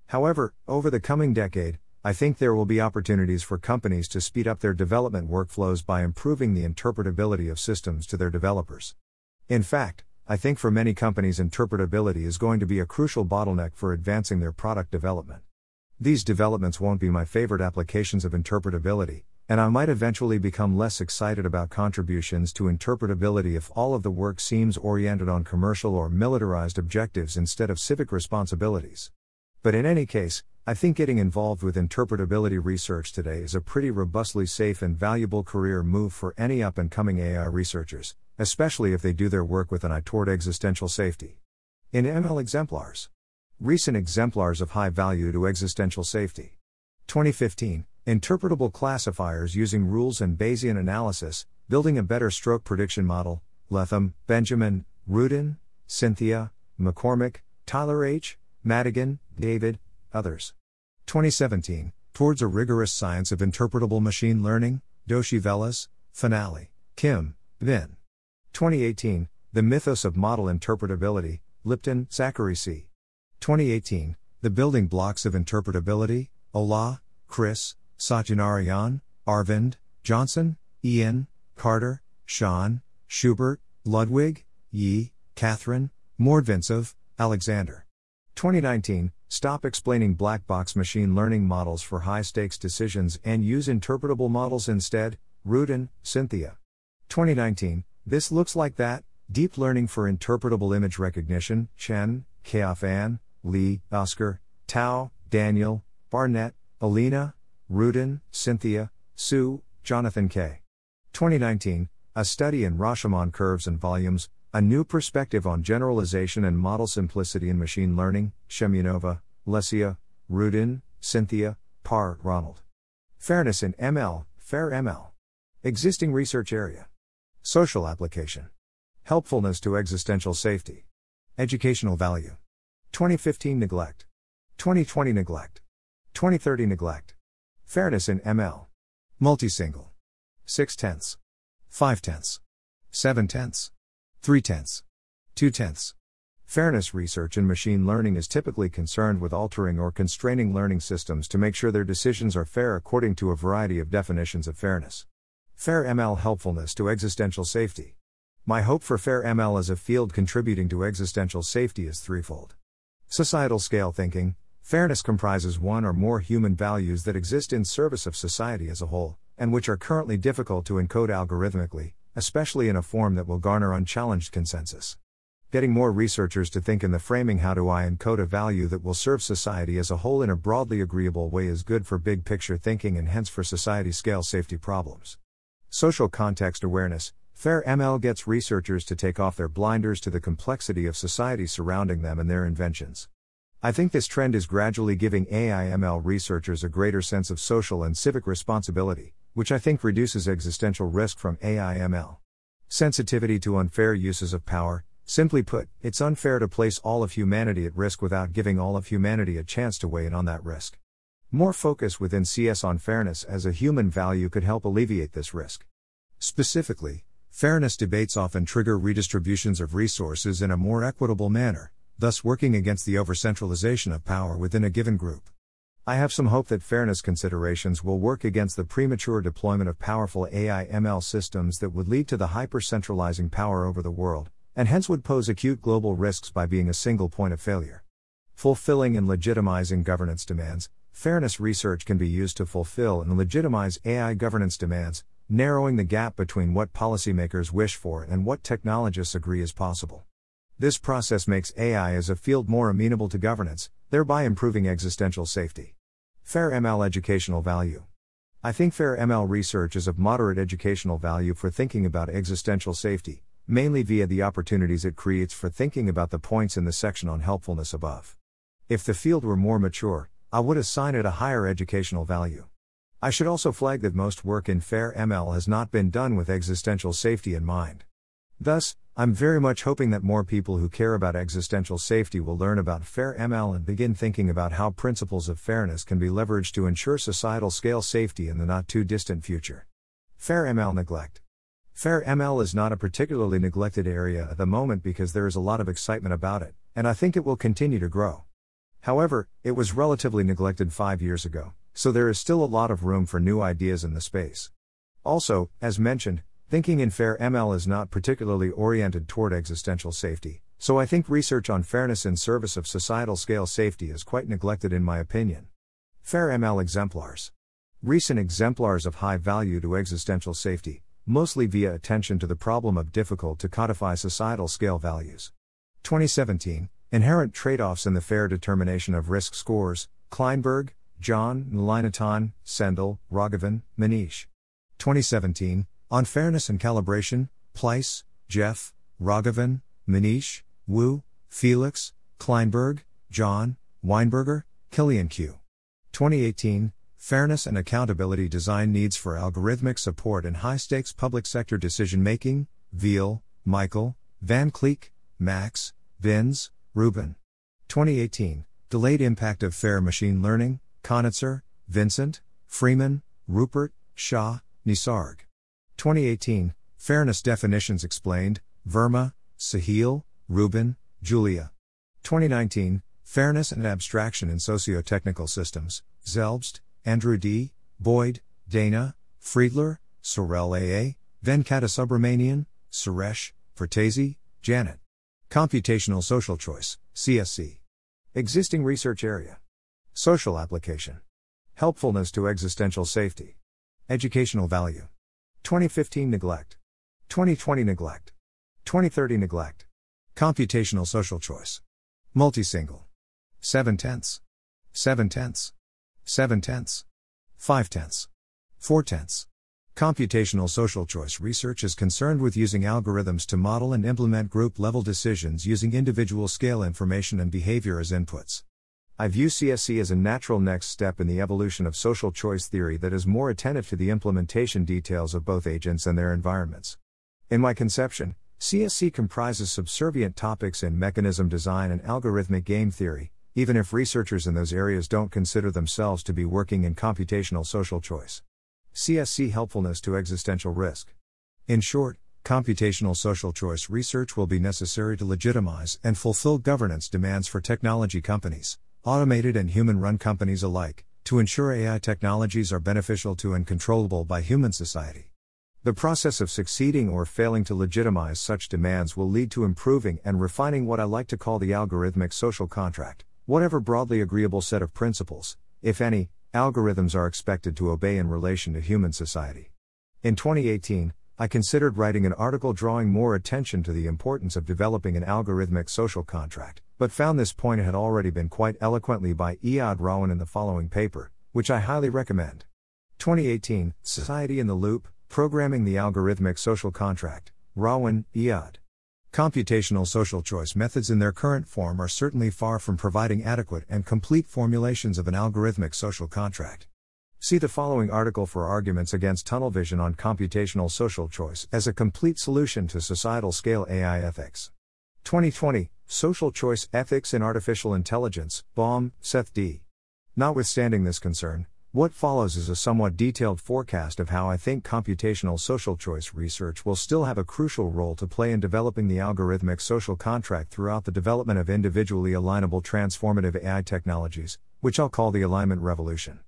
However, over the coming decade, I think there will be opportunities for companies to speed up their development workflows by improving the interpretability of systems to their developers. In fact, I think for many companies, interpretability is going to be a crucial bottleneck for advancing their product development. These developments won't be my favorite applications of interpretability, and I might eventually become less excited about contributions to interpretability if all of the work seems oriented on commercial or militarized objectives instead of civic responsibilities. But in any case, I think getting involved with interpretability research today is a pretty robustly safe and valuable career move for any up and coming AI researchers, especially if they do their work with an eye toward existential safety. In ML exemplars, recent exemplars of high value to existential safety. 2015 Interpretable classifiers using rules and Bayesian analysis, building a better stroke prediction model. Letham, Benjamin, Rudin, Cynthia, McCormick, Tyler H., Madigan, David, others. 2017 Towards a Rigorous Science of Interpretable Machine Learning, Doshi Velez, Finale, Kim, Been. 2018, The Mythos of Model Interpretability, Lipton, Zachary C. 2018, The Building Blocks of Interpretability, Olah, Chris, Satyanarayan, Arvind, Johnson, Ian, Carter, Sean, Schubert, Ludwig, Yi, Catherine, Mordvintsov, Alexander. 2019, Stop explaining black box machine learning models for high stakes decisions and use interpretable models instead, Rudin, Cynthia. 2019, this looks like that. Deep Learning for Interpretable Image Recognition, Chen, Chaofan, Li, Oscar, Tao, Daniel, Barnett, Alina, Rudin, Cynthia, Su, Jonathan K. 2019, A Study in Rashomon Curves and Volumes, A New Perspective on Generalization and Model Simplicity in Machine Learning, Semenova, Lesia, Rudin, Cynthia, Parr, Ronald. Fairness in ML, Fair ML. Existing research area. Social application. Helpfulness to existential safety. Educational value. 2015 neglect. 2020 neglect. 2030 neglect. Fairness in ML. Multisingle. 6 tenths. 5 tenths. 7 tenths. 3 tenths. 2 tenths. Fairness research in machine learning is typically concerned with altering or constraining learning systems to make sure their decisions are fair according to a variety of definitions of fairness. Fair ML helpfulness to existential safety. My hope for Fair ML as a field contributing to existential safety is threefold. Societal scale thinking, fairness comprises one or more human values that exist in service of society as a whole, and which are currently difficult to encode algorithmically, especially in a form that will garner unchallenged consensus. Getting more researchers to think in the framing how do I encode a value that will serve society as a whole in a broadly agreeable way is good for big picture thinking and hence for society scale safety problems. Social context awareness, FAIR ML gets researchers to take off their blinders to the complexity of society surrounding them and their inventions. I think this trend is gradually giving AI ML researchers a greater sense of social and civic responsibility, which I think reduces existential risk from AI ML. Sensitivity to unfair uses of power, simply put, it's unfair to place all of humanity at risk without giving all of humanity a chance to weigh in on that risk. More focus within CS on fairness as a human value could help alleviate this risk. Specifically, Fairness debates often trigger redistributions of resources in a more equitable manner, thus working against the overcentralization of power within a given group. I have some hope that fairness considerations will work against the premature deployment of powerful AI ML systems that would lead to the hyper-centralizing power over the world, and hence would pose acute global risks by being a single point of failure. Fulfilling and legitimizing governance demands, fairness research can be used to fulfill and legitimize AI governance demands, narrowing the gap between what policymakers wish for and what technologists agree is possible. This process makes AI as a field more amenable to governance, thereby improving existential safety. Fair ML educational value. I think fair ML research is of moderate educational value for thinking about existential safety, mainly via the opportunities it creates for thinking about the points in the section on helpfulness above. If the field were more mature, I would assign it a higher educational value. I should also flag that most work in FAIR ML has not been done with existential safety in mind. Thus, I'm very much hoping that more people who care about existential safety will learn about FAIR ML and begin thinking about how principles of fairness can be leveraged to ensure societal scale safety in the not too distant future. FAIR ML neglect. FAIR ML is not a particularly neglected area at the moment because there is a lot of excitement about it, and I think it will continue to grow. However, it was relatively neglected five years ago, so there is still a lot of room for new ideas in the space. Also, as mentioned, thinking in fair ML is not particularly oriented toward existential safety, so I think research on fairness in service of societal scale safety is quite neglected in my opinion. Fair ML exemplars. Recent exemplars of high value to existential safety, mostly via attention to the problem of difficult to codify societal scale values. 2017 Inherent Trade offs in the Fair Determination of Risk Scores, Kleinberg, John, Mullainathan, Sendhil, Raghavan, Manish. 2017, On Fairness and Calibration, Pleiss, Jeff, Raghavan, Manish, Wu, Felix, Kleinberg, John, Weinberger, Kilian Q. 2018, Fairness and Accountability Design Needs for Algorithmic Support in High Stakes Public Sector Decision Making, Veale, Michael, Van Kleek, Max, Binns, Reuben. 2018, Delayed Impact of Fair Machine Learning, Conitzer, Vincent, Freeman, Rupert, Shah, Nisarg. 2018, Fairness Definitions Explained, Verma, Sahil, Rubin, Julia. 2019, Fairness and Abstraction in Socio-Technical Systems, Selbst, Andrew D., Boyd, Dana, Friedler, Sorelle A.A., Venkatasubramanian, Suresh, Vertesi, Janet. Computational Social Choice, CSC. Existing research area. Social application. Helpfulness to existential safety. Educational value. 2015 neglect. 2020 neglect. 2030 neglect. Computational social choice. Multisingle. 7 tenths. 7 tenths. 7 tenths. 5 tenths. 4 tenths. Computational social choice research is concerned with using algorithms to model and implement group level decisions using individual scale information and behavior as inputs. I view CSC as a natural next step in the evolution of social choice theory that is more attentive to the implementation details of both agents and their environments. In my conception, CSC comprises subservient topics in mechanism design and algorithmic game theory, even if researchers in those areas don't consider themselves to be working in computational social choice. CSC helpfulness to existential risk. In short, computational social choice research will be necessary to legitimize and fulfill governance demands for technology companies automated and human run companies alike, to ensure AI technologies are beneficial to and controllable by human society. The process of succeeding or failing to legitimize such demands will lead to improving and refining what I like to call the algorithmic social contract, whatever broadly agreeable set of principles, if any, algorithms are expected to obey in relation to human society. In 2018, I considered writing an article drawing more attention to the importance of developing an algorithmic social contract, but found this point had already been quite eloquently by Iyad Rahwan in the following paper, which I highly recommend. 2018 Society in the Loop Programming the Algorithmic Social Contract, Rahwan, Iyad. Computational social choice methods in their current form are certainly far from providing adequate and complete formulations of an algorithmic social contract. See the following article for arguments against tunnel vision on computational social choice as a complete solution to societal scale AI ethics. 2020 Social Choice Ethics in Artificial Intelligence, Baum, Seth D. Notwithstanding this concern, what follows is a somewhat detailed forecast of how I think computational social choice research will still have a crucial role to play in developing the algorithmic social contract throughout the development of individually alignable transformative AI technologies, which I'll call the alignment revolution.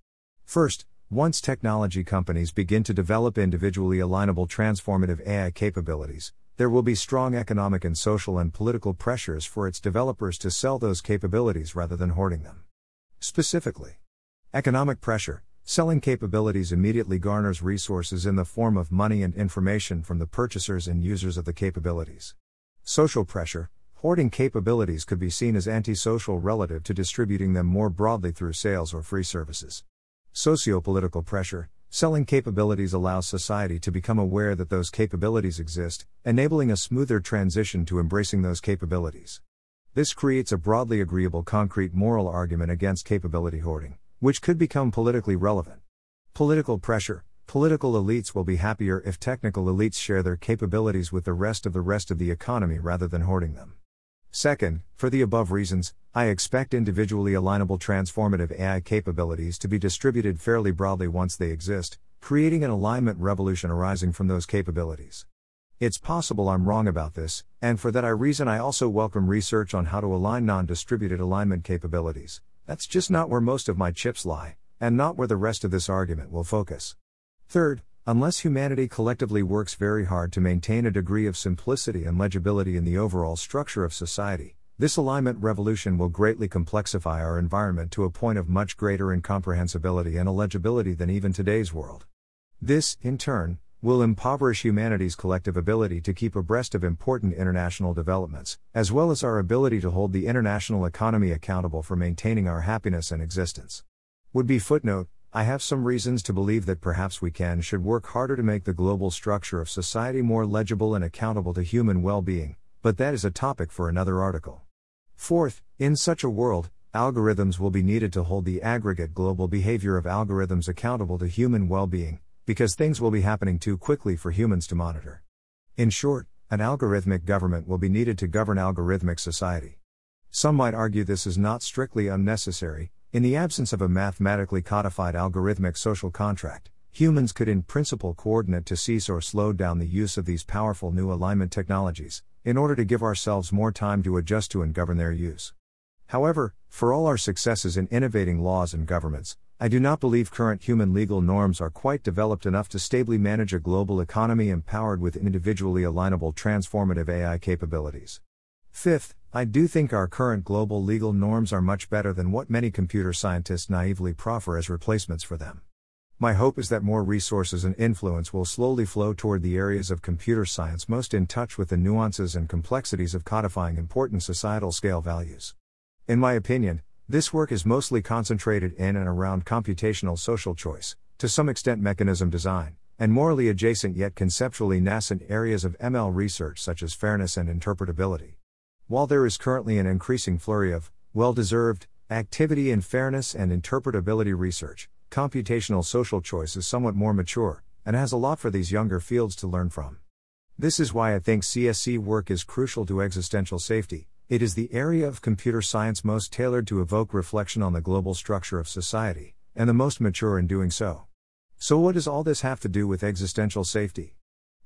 First, once technology companies begin to develop individually alignable transformative AI capabilities, there will be strong economic and social and political pressures for its developers to sell those capabilities rather than hoarding them. Specifically, Economic pressure. Selling capabilities immediately garners resources in the form of money and information from the purchasers and users of the capabilities. Social pressure. Hoarding capabilities could be seen as antisocial relative to distributing them more broadly through sales or free services. Sociopolitical pressure. Selling capabilities allows society to become aware that those capabilities exist, enabling a smoother transition to embracing those capabilities. This creates a broadly agreeable concrete moral argument against capability hoarding which could become politically relevant. Political pressure Political elites will be happier if technical elites share their capabilities with the rest of the rest of the economy rather than hoarding them. Second, for the above reasons, I expect individually alignable transformative AI capabilities to be distributed fairly broadly once they exist, creating an alignment revolution arising from those capabilities. It's possible I'm wrong about this, and for that I reason I also welcome research on how to align non distributed alignment capabilities. That's just not where most of my chips lie, and not where the rest of this argument will focus. Third, unless humanity collectively works very hard to maintain a degree of simplicity and legibility in the overall structure of society, this alignment revolution will greatly complexify our environment to a point of much greater incomprehensibility and illegibility than even today's world. This, in turn, will impoverish humanity's collective ability to keep abreast of important international developments, as well as our ability to hold the international economy accountable for maintaining our happiness and existence. Would be footnote I have some reasons to believe that perhaps we can should work harder to make the global structure of society more legible and accountable to human well being, but that is a topic for another article. Fourth, in such a world, algorithms will be needed to hold the aggregate global behavior of algorithms accountable to human well being, because things will be happening too quickly for humans to monitor. In short, an algorithmic government will be needed to govern algorithmic society. Some might argue this is not strictly unnecessary, in the absence of a mathematically codified algorithmic social contract. Humans could, in principle, coordinate to cease or slow down the use of these powerful new alignment technologies, in order to give ourselves more time to adjust to and govern their use. However, for all our successes in innovating laws and governments, I do not believe current human legal norms are quite developed enough to stably manage a global economy empowered with individually alignable transformative AI capabilities. Fifth, I do think our current global legal norms are much better than what many computer scientists naively proffer as replacements for them. My hope is that more resources and influence will slowly flow toward the areas of computer science most in touch with the nuances and complexities of codifying important societal scale values. In my opinion, this work is mostly concentrated in and around computational social choice, to some extent mechanism design, and morally adjacent yet conceptually nascent areas of ML research such as fairness and interpretability. While there is currently an increasing flurry of, well deserved, activity in fairness and interpretability research, computational social choice is somewhat more mature, and has a lot for these younger fields to learn from. This is why I think CSC work is crucial to existential safety, it is the area of computer science most tailored to evoke reflection on the global structure of society, and the most mature in doing so. So, what does all this have to do with existential safety?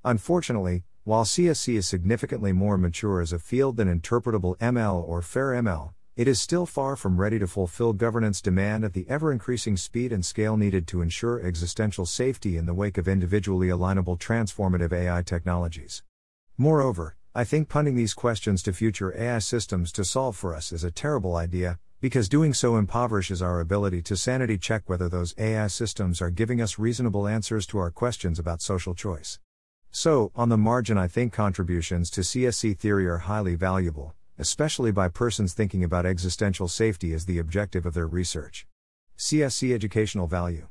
Unfortunately, while CSC is significantly more mature as a field than interpretable ML or fair ML, it is still far from ready to fulfill governance demand at the ever increasing speed and scale needed to ensure existential safety in the wake of individually alignable transformative AI technologies. Moreover, I think punting these questions to future AI systems to solve for us is a terrible idea, because doing so impoverishes our ability to sanity check whether those AI systems are giving us reasonable answers to our questions about social choice. So, on the margin, I think contributions to CSC theory are highly valuable, especially by persons thinking about existential safety as the objective of their research. CSC educational value.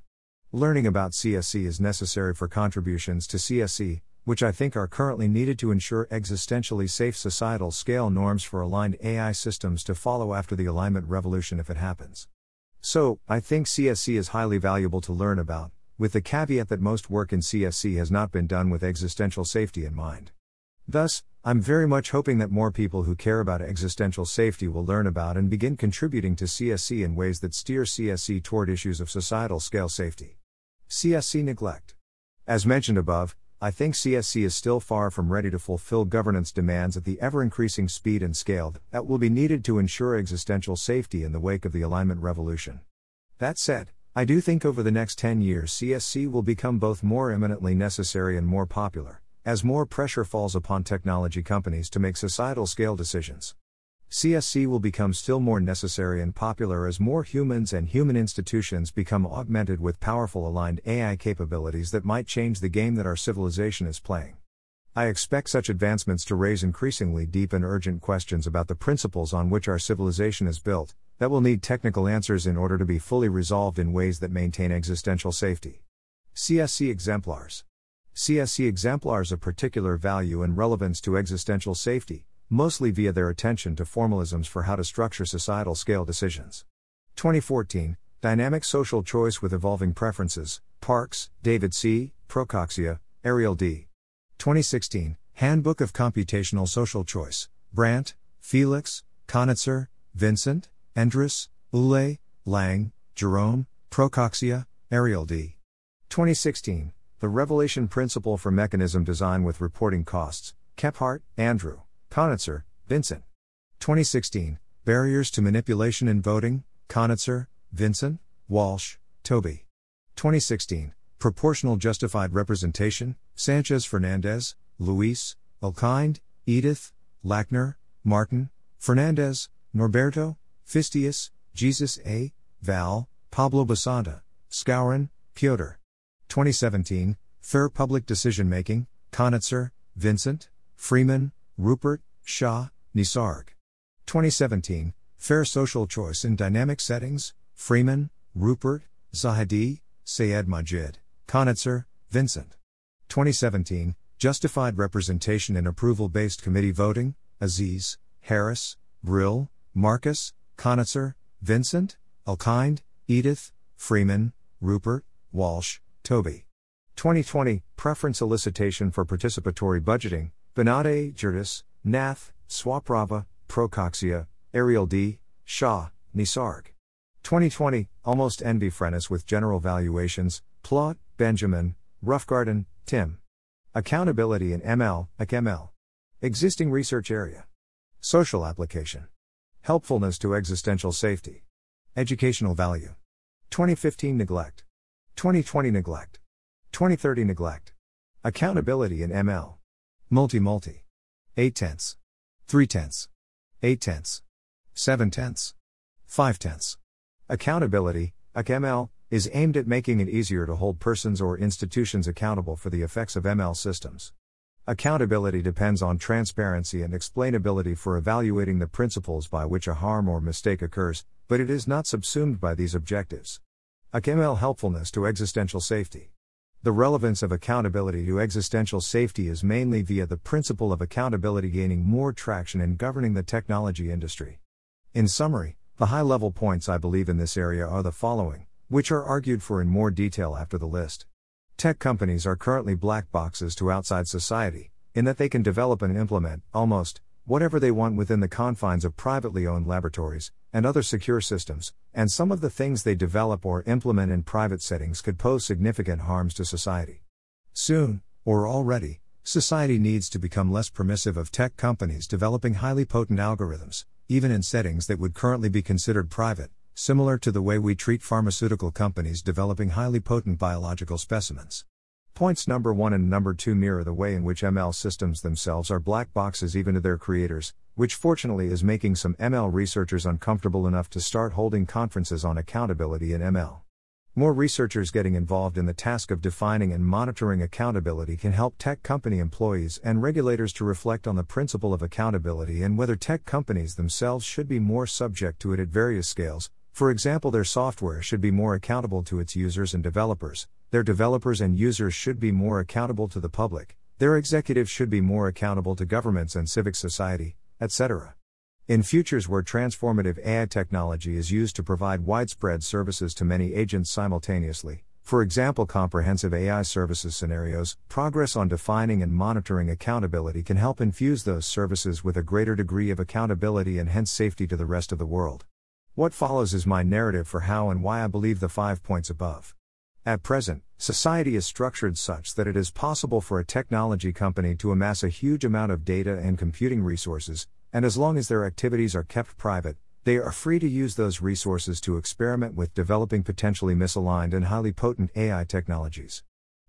Learning about CSC is necessary for contributions to CSC, which I think are currently needed to ensure existentially safe societal scale norms for aligned AI systems to follow after the alignment revolution if it happens. So, I think CSC is highly valuable to learn about, with the caveat that most work in CSC has not been done with existential safety in mind. Thus, I'm very much hoping that more people who care about existential safety will learn about and begin contributing to CSC in ways that steer CSC toward issues of societal scale safety. CSC neglect. As mentioned above, I think CSC is still far from ready to fulfill governance demands at the ever increasing speed and scale that will be needed to ensure existential safety in the wake of the alignment revolution. That said, I do think over the next 10 years CSC will become both more eminently necessary and more popular, as more pressure falls upon technology companies to make societal scale decisions. CSC will become still more necessary and popular as more humans and human institutions become augmented with powerful aligned AI capabilities that might change the game that our civilization is playing. I expect such advancements to raise increasingly deep and urgent questions about the principles on which our civilization is built, that will need technical answers in order to be fully resolved in ways that maintain existential safety. CSC exemplars. CSC exemplars of particular value and relevance to existential safety, mostly via their attention to formalisms for how to structure societal scale decisions. 2014, Dynamic Social Choice with Evolving Preferences, Parkes, David C., Procaccia, Ariel D. 2016, Handbook of Computational Social Choice, Brandt, Felix, Conitzer, Vincent, Endriss, Ulle, Lang, Jerome, Procaccia, Ariel D. 2016, The Revelation Principle for Mechanism Design with Reporting Costs, Kephart, Andrew. Conitzer, Vincent. 2016, Barriers to Manipulation in Voting, Conitzer, Vincent, Walsh, Toby. 2016, Proportional Justified Representation, Sanchez Fernandez, Luis, Elkind, Edith, Lackner, Martin, Fernandez, Norberto, Fisteus, Jesus A., Val, Pablo Basanta, Skowron, Piotr. 2017, Fair Public Decision Making, Conitzer, Vincent, Freeman, Rupert, Shah, Nisarg. 2017, Fair Social Choice in Dynamic Settings, Freeman, Rupert, Zahedi, Sayed Majid, Conitzer, Vincent. 2017, Justified Representation in Approval Based Committee Voting, Aziz, Haris, Brill, Markus, Conitzer, Vincent, Elkind, Edith, Freeman, Rupert, Walsh, Toby. 2020, Preference Elicitation for Participatory Budgeting, Benade, Gerdus, Nath, Swaprava, Procaccia, Ariel D., Shah, Nisarg. 2020, Almost Envy Freeness with General Valuations, Plaut, Benjamin, Roughgarden, Tim. Accountability in ML, ACML. Existing research area. Social application. Helpfulness to existential safety. Educational value. 2015 neglect. 2020 neglect. 2030 neglect. Accountability in ML. Multi multi. 8 tenths. 3 tenths. 8 tenths. 7 tenths. 5 tenths. Accountability, ACML, is aimed at making it easier to hold persons or institutions accountable for the effects of ML systems. Accountability depends on transparency and explainability for evaluating the principles by which a harm or mistake occurs, but it is not subsumed by these objectives. ACML helpfulness to existential safety. The relevance of accountability to existential safety is mainly via the principle of accountability gaining more traction in governing the technology industry. In summary, the high level points I believe in this area are the following, which are argued for in more detail after the list. Tech companies are currently black boxes to outside society, in that they can develop and implement, almost, whatever they want within the confines of privately owned laboratories and other secure systems, and some of the things they develop or implement in private settings could pose significant harms to society. Soon, or already, society needs to become less permissive of tech companies developing highly potent algorithms, even in settings that would currently be considered private, similar to the way we treat pharmaceutical companies developing highly potent biological specimens. Points number one and number two mirror the way in which ML systems themselves are black boxes even to their creators, which fortunately is making some ML researchers uncomfortable enough to start holding conferences on accountability in ML. More researchers getting involved in the task of defining and monitoring accountability can help tech company employees and regulators to reflect on the principle of accountability and whether tech companies themselves should be more subject to it at various scales. For example, their software should be more accountable to its users and developers, their developers and users should be more accountable to the public, their executives should be more accountable to governments and civic society, etc. In futures where transformative AI technology is used to provide widespread services to many agents simultaneously, for example, comprehensive AI services scenarios, progress on defining and monitoring accountability can help infuse those services with a greater degree of accountability and hence safety to the rest of the world. What follows is my narrative for how and why I believe the five points above. At present, society is structured such that it is possible for a technology company to amass a huge amount of data and computing resources, and as long as their activities are kept private, they are free to use those resources to experiment with developing potentially misaligned and highly potent AI technologies.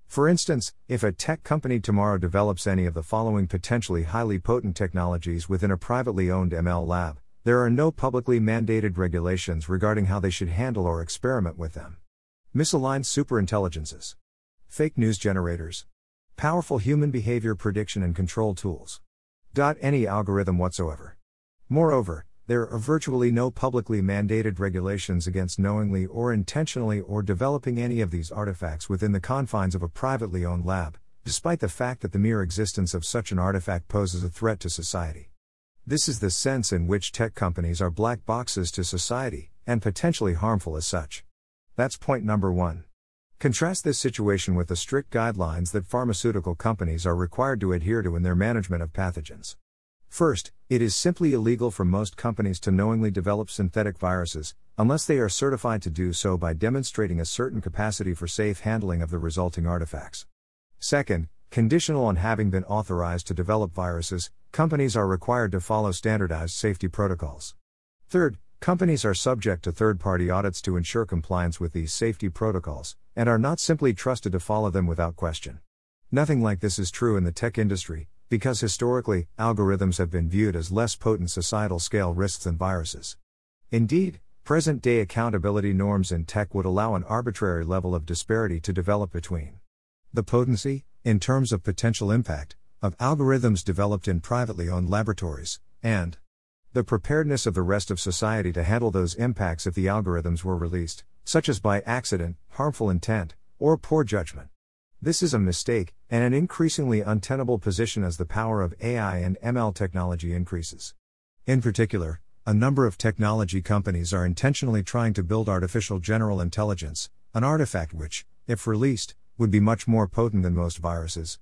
For instance, if a tech company tomorrow develops any of the following potentially highly potent technologies within a privately owned ML lab, there are no publicly mandated regulations regarding how they should handle or experiment with them. Misaligned superintelligences, fake news generators, powerful human behavior prediction and control tools any algorithm whatsoever. Moreover, there are virtually no publicly mandated regulations against knowingly or intentionally or developing any of these artifacts within the confines of a privately owned lab, despite the fact that the mere existence of such an artifact poses a threat to society. This is the sense in which tech companies are black boxes to society, and potentially harmful as such. That's point number one. Contrast this situation with the strict guidelines that pharmaceutical companies are required to adhere to in their management of pathogens. First, it is simply illegal for most companies to knowingly develop synthetic viruses, unless they are certified to do so by demonstrating a certain capacity for safe handling of the resulting artifacts. Second, conditional on having been authorized to develop viruses, companies are required to follow standardized safety protocols. Third, companies are subject to third party audits to ensure compliance with these safety protocols, and are not simply trusted to follow them without question. Nothing like this is true in the tech industry, because historically, algorithms have been viewed as less potent societal scale risks than viruses. Indeed, present day accountability norms in tech would allow an arbitrary level of disparity to develop between the potency, in terms of potential impact, of algorithms developed in privately owned laboratories, and the preparedness of the rest of society to handle those impacts if the algorithms were released, such as by accident, harmful intent, or poor judgment. This is a mistake, and an increasingly untenable position as the power of AI and ML technology increases. In particular, a number of technology companies are intentionally trying to build artificial general intelligence, an artifact which, if released, would be much more potent than most viruses.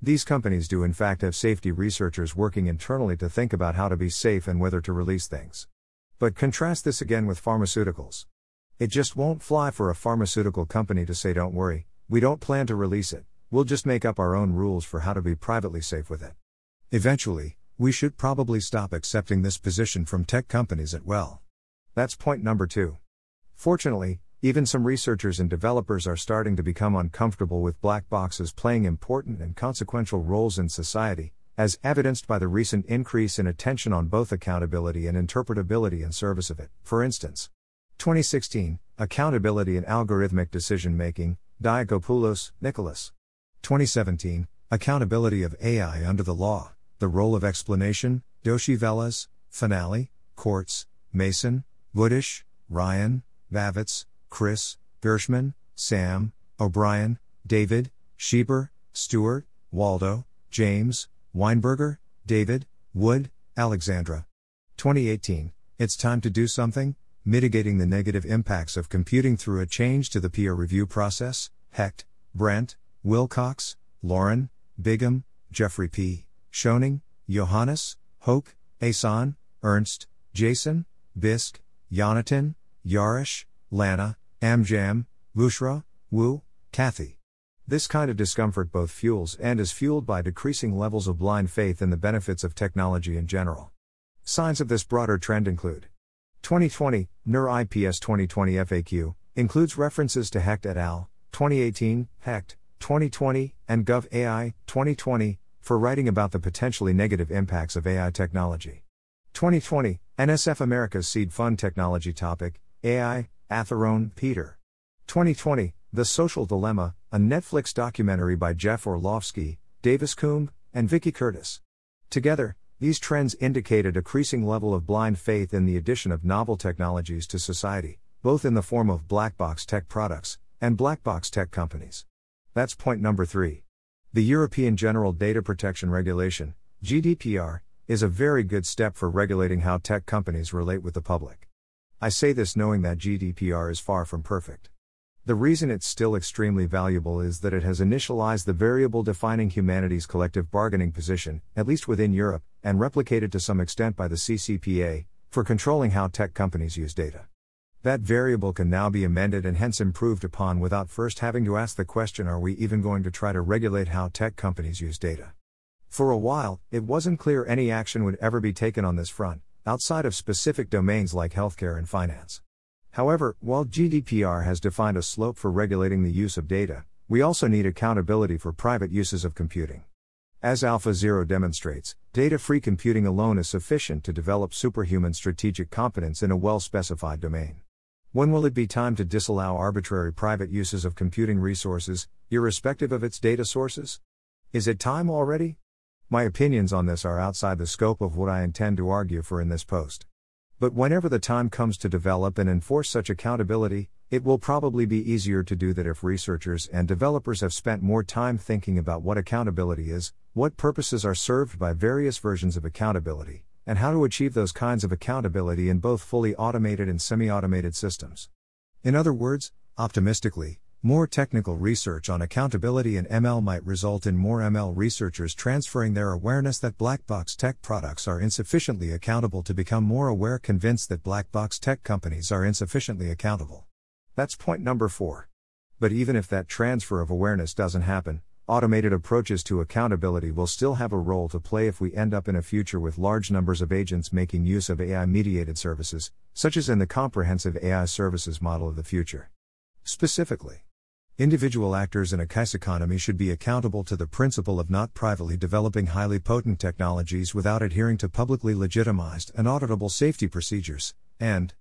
These companies do, in fact, have safety researchers working internally to think about how to be safe and whether to release things. But contrast this again with pharmaceuticals. It just won't fly for a pharmaceutical company to say, don't worry, we don't plan to release it, we'll just make up our own rules for how to be privately safe with it. Eventually, we should probably stop accepting this position from tech companies at well. That's point number two. Fortunately, even some researchers and developers are starting to become uncomfortable with black boxes playing important and consequential roles in society, as evidenced by the recent increase in attention on both accountability and interpretability in service of it. For instance, 2016, Accountability and Algorithmic Decision Making, Diakopoulos, Nicholas. 2017, Accountability of AI Under the Law, The Role of Explanation, Doshi Velez, Finale, Kortz, Mason, Budish, Ryan, Bavitz, Chris, Gershman, Sam, O'Brien, David, Shieber, Stewart, Waldo, James, Weinberger, David, Wood, Alexandra. 2018, It's Time to Do Something, Mitigating the Negative Impacts of Computing Through a Change to the Peer Review Process, Hecht, Brent, Wilcox, Lauren, Bigham, Jeffrey P., Schoening, Johannes, Hoque, Ehsan, Ernst, Jason, Bisk, Jonathan, Yarosh, Lana, Anjum, Bushra, Wu, Kathy. This kind of discomfort both fuels and is fueled by decreasing levels of blind faith in the benefits of technology in general. Signs of this broader trend include 2020 NeurIPS 2020 FAQ includes references to Hecht et al. 2018, Hecht 2020, and Gov AI 2020 for writing about the potentially negative impacts of AI technology. 2020 NSF America's Seed Fund Technology Topic AI Atherone Peter. 2020 The Social Dilemma, a Netflix documentary by Jeff Orlowski, Davis Coombe, and Vicky Curtis. Together, these trends indicate a decreasing level of blind faith in the addition of novel technologies to society, both in the form of black box tech products and black box tech companies. That's point number three. The European General Data Protection Regulation, GDPR, is a very good step for regulating how tech companies relate with the public. I say this knowing that GDPR is far from perfect. The reason it's still extremely valuable is that it has initialized the variable defining humanity's collective bargaining position, at least within Europe, and replicated to some extent by the CCPA, for controlling how tech companies use data. That variable can now be amended and hence improved upon without first having to ask the question are we even going to try to regulate how tech companies use data? For a while, it wasn't clear any action would ever be taken on this front, outside of specific domains like healthcare and finance. However, while GDPR has defined a slope for regulating the use of data, we also need accountability for private uses of computing. As AlphaZero demonstrates, data free computing alone is sufficient to develop superhuman strategic competence in a well specified domain. When will it be time to disallow arbitrary private uses of computing resources, irrespective of its data sources? Is it time already? My opinions on this are outside the scope of what I intend to argue for in this post. But whenever the time comes to develop and enforce such accountability, it will probably be easier to do that if researchers and developers have spent more time thinking about what accountability is, what purposes are served by various versions of accountability, and how to achieve those kinds of accountability in both fully automated and semi automated systems. In other words, optimistically, more technical research on accountability and ML might result in more ML researchers transferring their awareness that black box tech products are insufficiently accountable to become more aware convinced that black box tech companies are insufficiently accountable. That's point number 4. But even if that transfer of awareness doesn't happen, automated approaches to accountability will still have a role to play if we end up in a future with large numbers of agents making use of AI mediated services, such as in the comprehensive AI services model of the future. Specifically, Individual actors in a CAIS economy should be accountable to the principle of not privately developing highly potent technologies without adhering to publicly legitimized and auditable safety procedures, and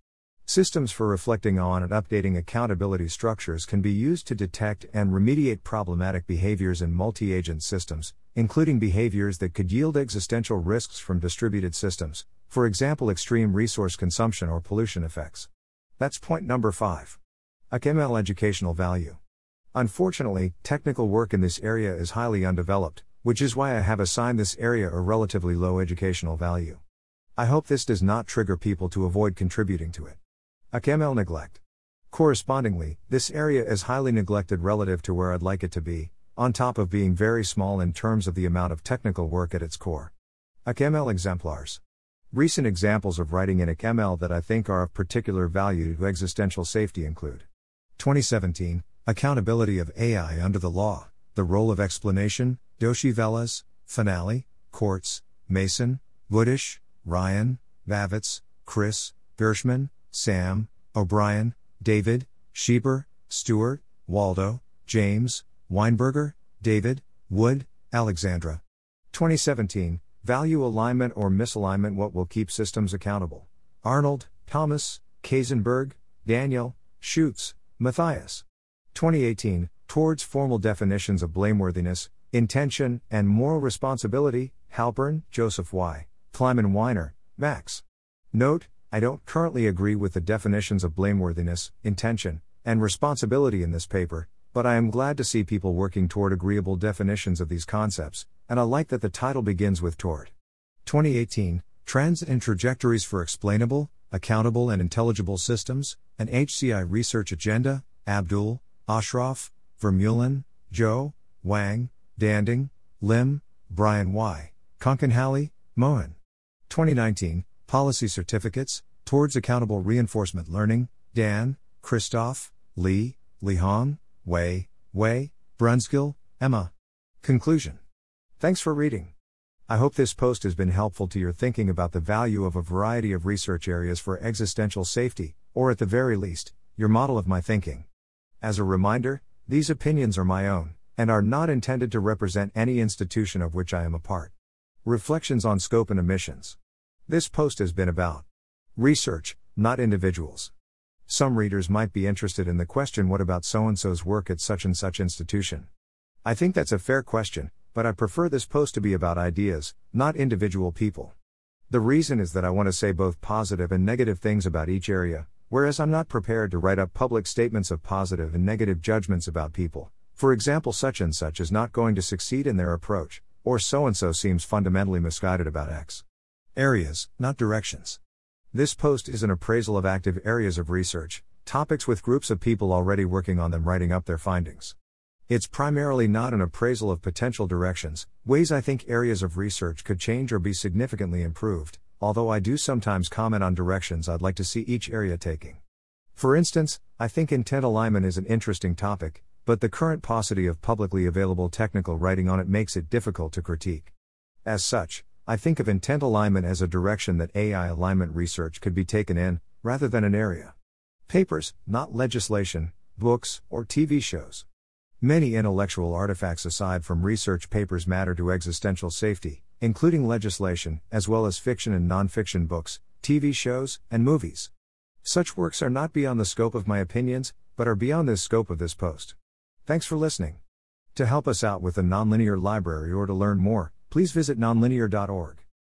systems for reflecting on and updating accountability structures can be used to detect and remediate problematic behaviors in multi agent systems, including behaviors that could yield existential risks from distributed systems, for example, extreme resource consumption or pollution effects. That's point number 5. ACML educational value. Unfortunately, technical work in this area is highly undeveloped, which is why I have assigned this area a relatively low educational value. I hope this does not trigger people to avoid contributing to it. ACML neglect. Correspondingly, this area is highly neglected relative to where I'd like it to be, on top of being very small in terms of the amount of technical work at its core. ACML exemplars. Recent examples of writing in ACML that I think are of particular value to existential safety include 2017 Accountability of AI under the law, the role of explanation, Doshi Velez, Finale, Courts, Mason, Budish, Ryan, Bavitz, Chris, Gershman, Sam, O'Brien, David, Shieber, Stewart, Waldo, James, Weinberger, David, Wood, Alexandra. 2017 Value Alignment or Misalignment What Will Keep Systems Accountable? Arnold, Thomas, Kasenberg, Daniel, Scheutz, Matthias. 2018, Towards Formal Definitions of Blameworthiness, Intention, and Moral Responsibility, Halpern, Joseph Y., Kleiman Weiner, Max. Note, I don't currently agree with the definitions of blameworthiness, intention, and responsibility in this paper, but I am glad to see people working toward agreeable definitions of these concepts, and I like that the title begins with toward. 2018 Trends and Trajectories for Explainable, Accountable, and Intelligible Systems, an HCI Research Agenda, Abdul, Ashraf, Vermeulen, Joe, Wang, Danding, Lim, Brian Y., Kankanhalli, Mohan. 2019, Policy Certificates, Towards Accountable Reinforcement Learning, Dann, Christoph, Lee, Li Hong, Wei, Wei, Brunskill, Emma. Conclusion. Thanks for reading. I hope this post has been helpful to your thinking about the value of a variety of research areas for existential safety, or at the very least, your model of my thinking. As a reminder, these opinions are my own, and are not intended to represent any institution of which I am a part. Reflections on Scope and Emissions. This post has been about research, not individuals. Some readers might be interested in the question what about so and so's work at such and such institution? I think that's a fair question, but I prefer this post to be about ideas, not individual people. The reason is that I want to say both positive and negative things about each area, whereas I'm not prepared to write up public statements of positive and negative judgments about people. For example, such and such is not going to succeed in their approach, or so and so seems fundamentally misguided about X. Areas, not directions. This post is an appraisal of active areas of research, topics with groups of people already working on them writing up their findings. It's primarily not an appraisal of potential directions, ways I think areas of research could change or be significantly improved, although I do sometimes comment on directions I'd like to see each area taking. For instance, I think intent alignment is an interesting topic, but the current paucity of publicly available technical writing on it makes it difficult to critique. As such, I think of intent alignment as a direction that AI alignment research could be taken in, rather than an area. Papers, not legislation, books, or TV shows. Many intellectual artifacts aside from research papers matter to existential safety, including legislation, as well as fiction and nonfiction books, TV shows, and movies. Such works are not beyond the scope of my opinions, but are beyond the scope of this post. Thanks for listening. To help us out with the Nonlinear Library or to learn more, please visit nonlinear.org.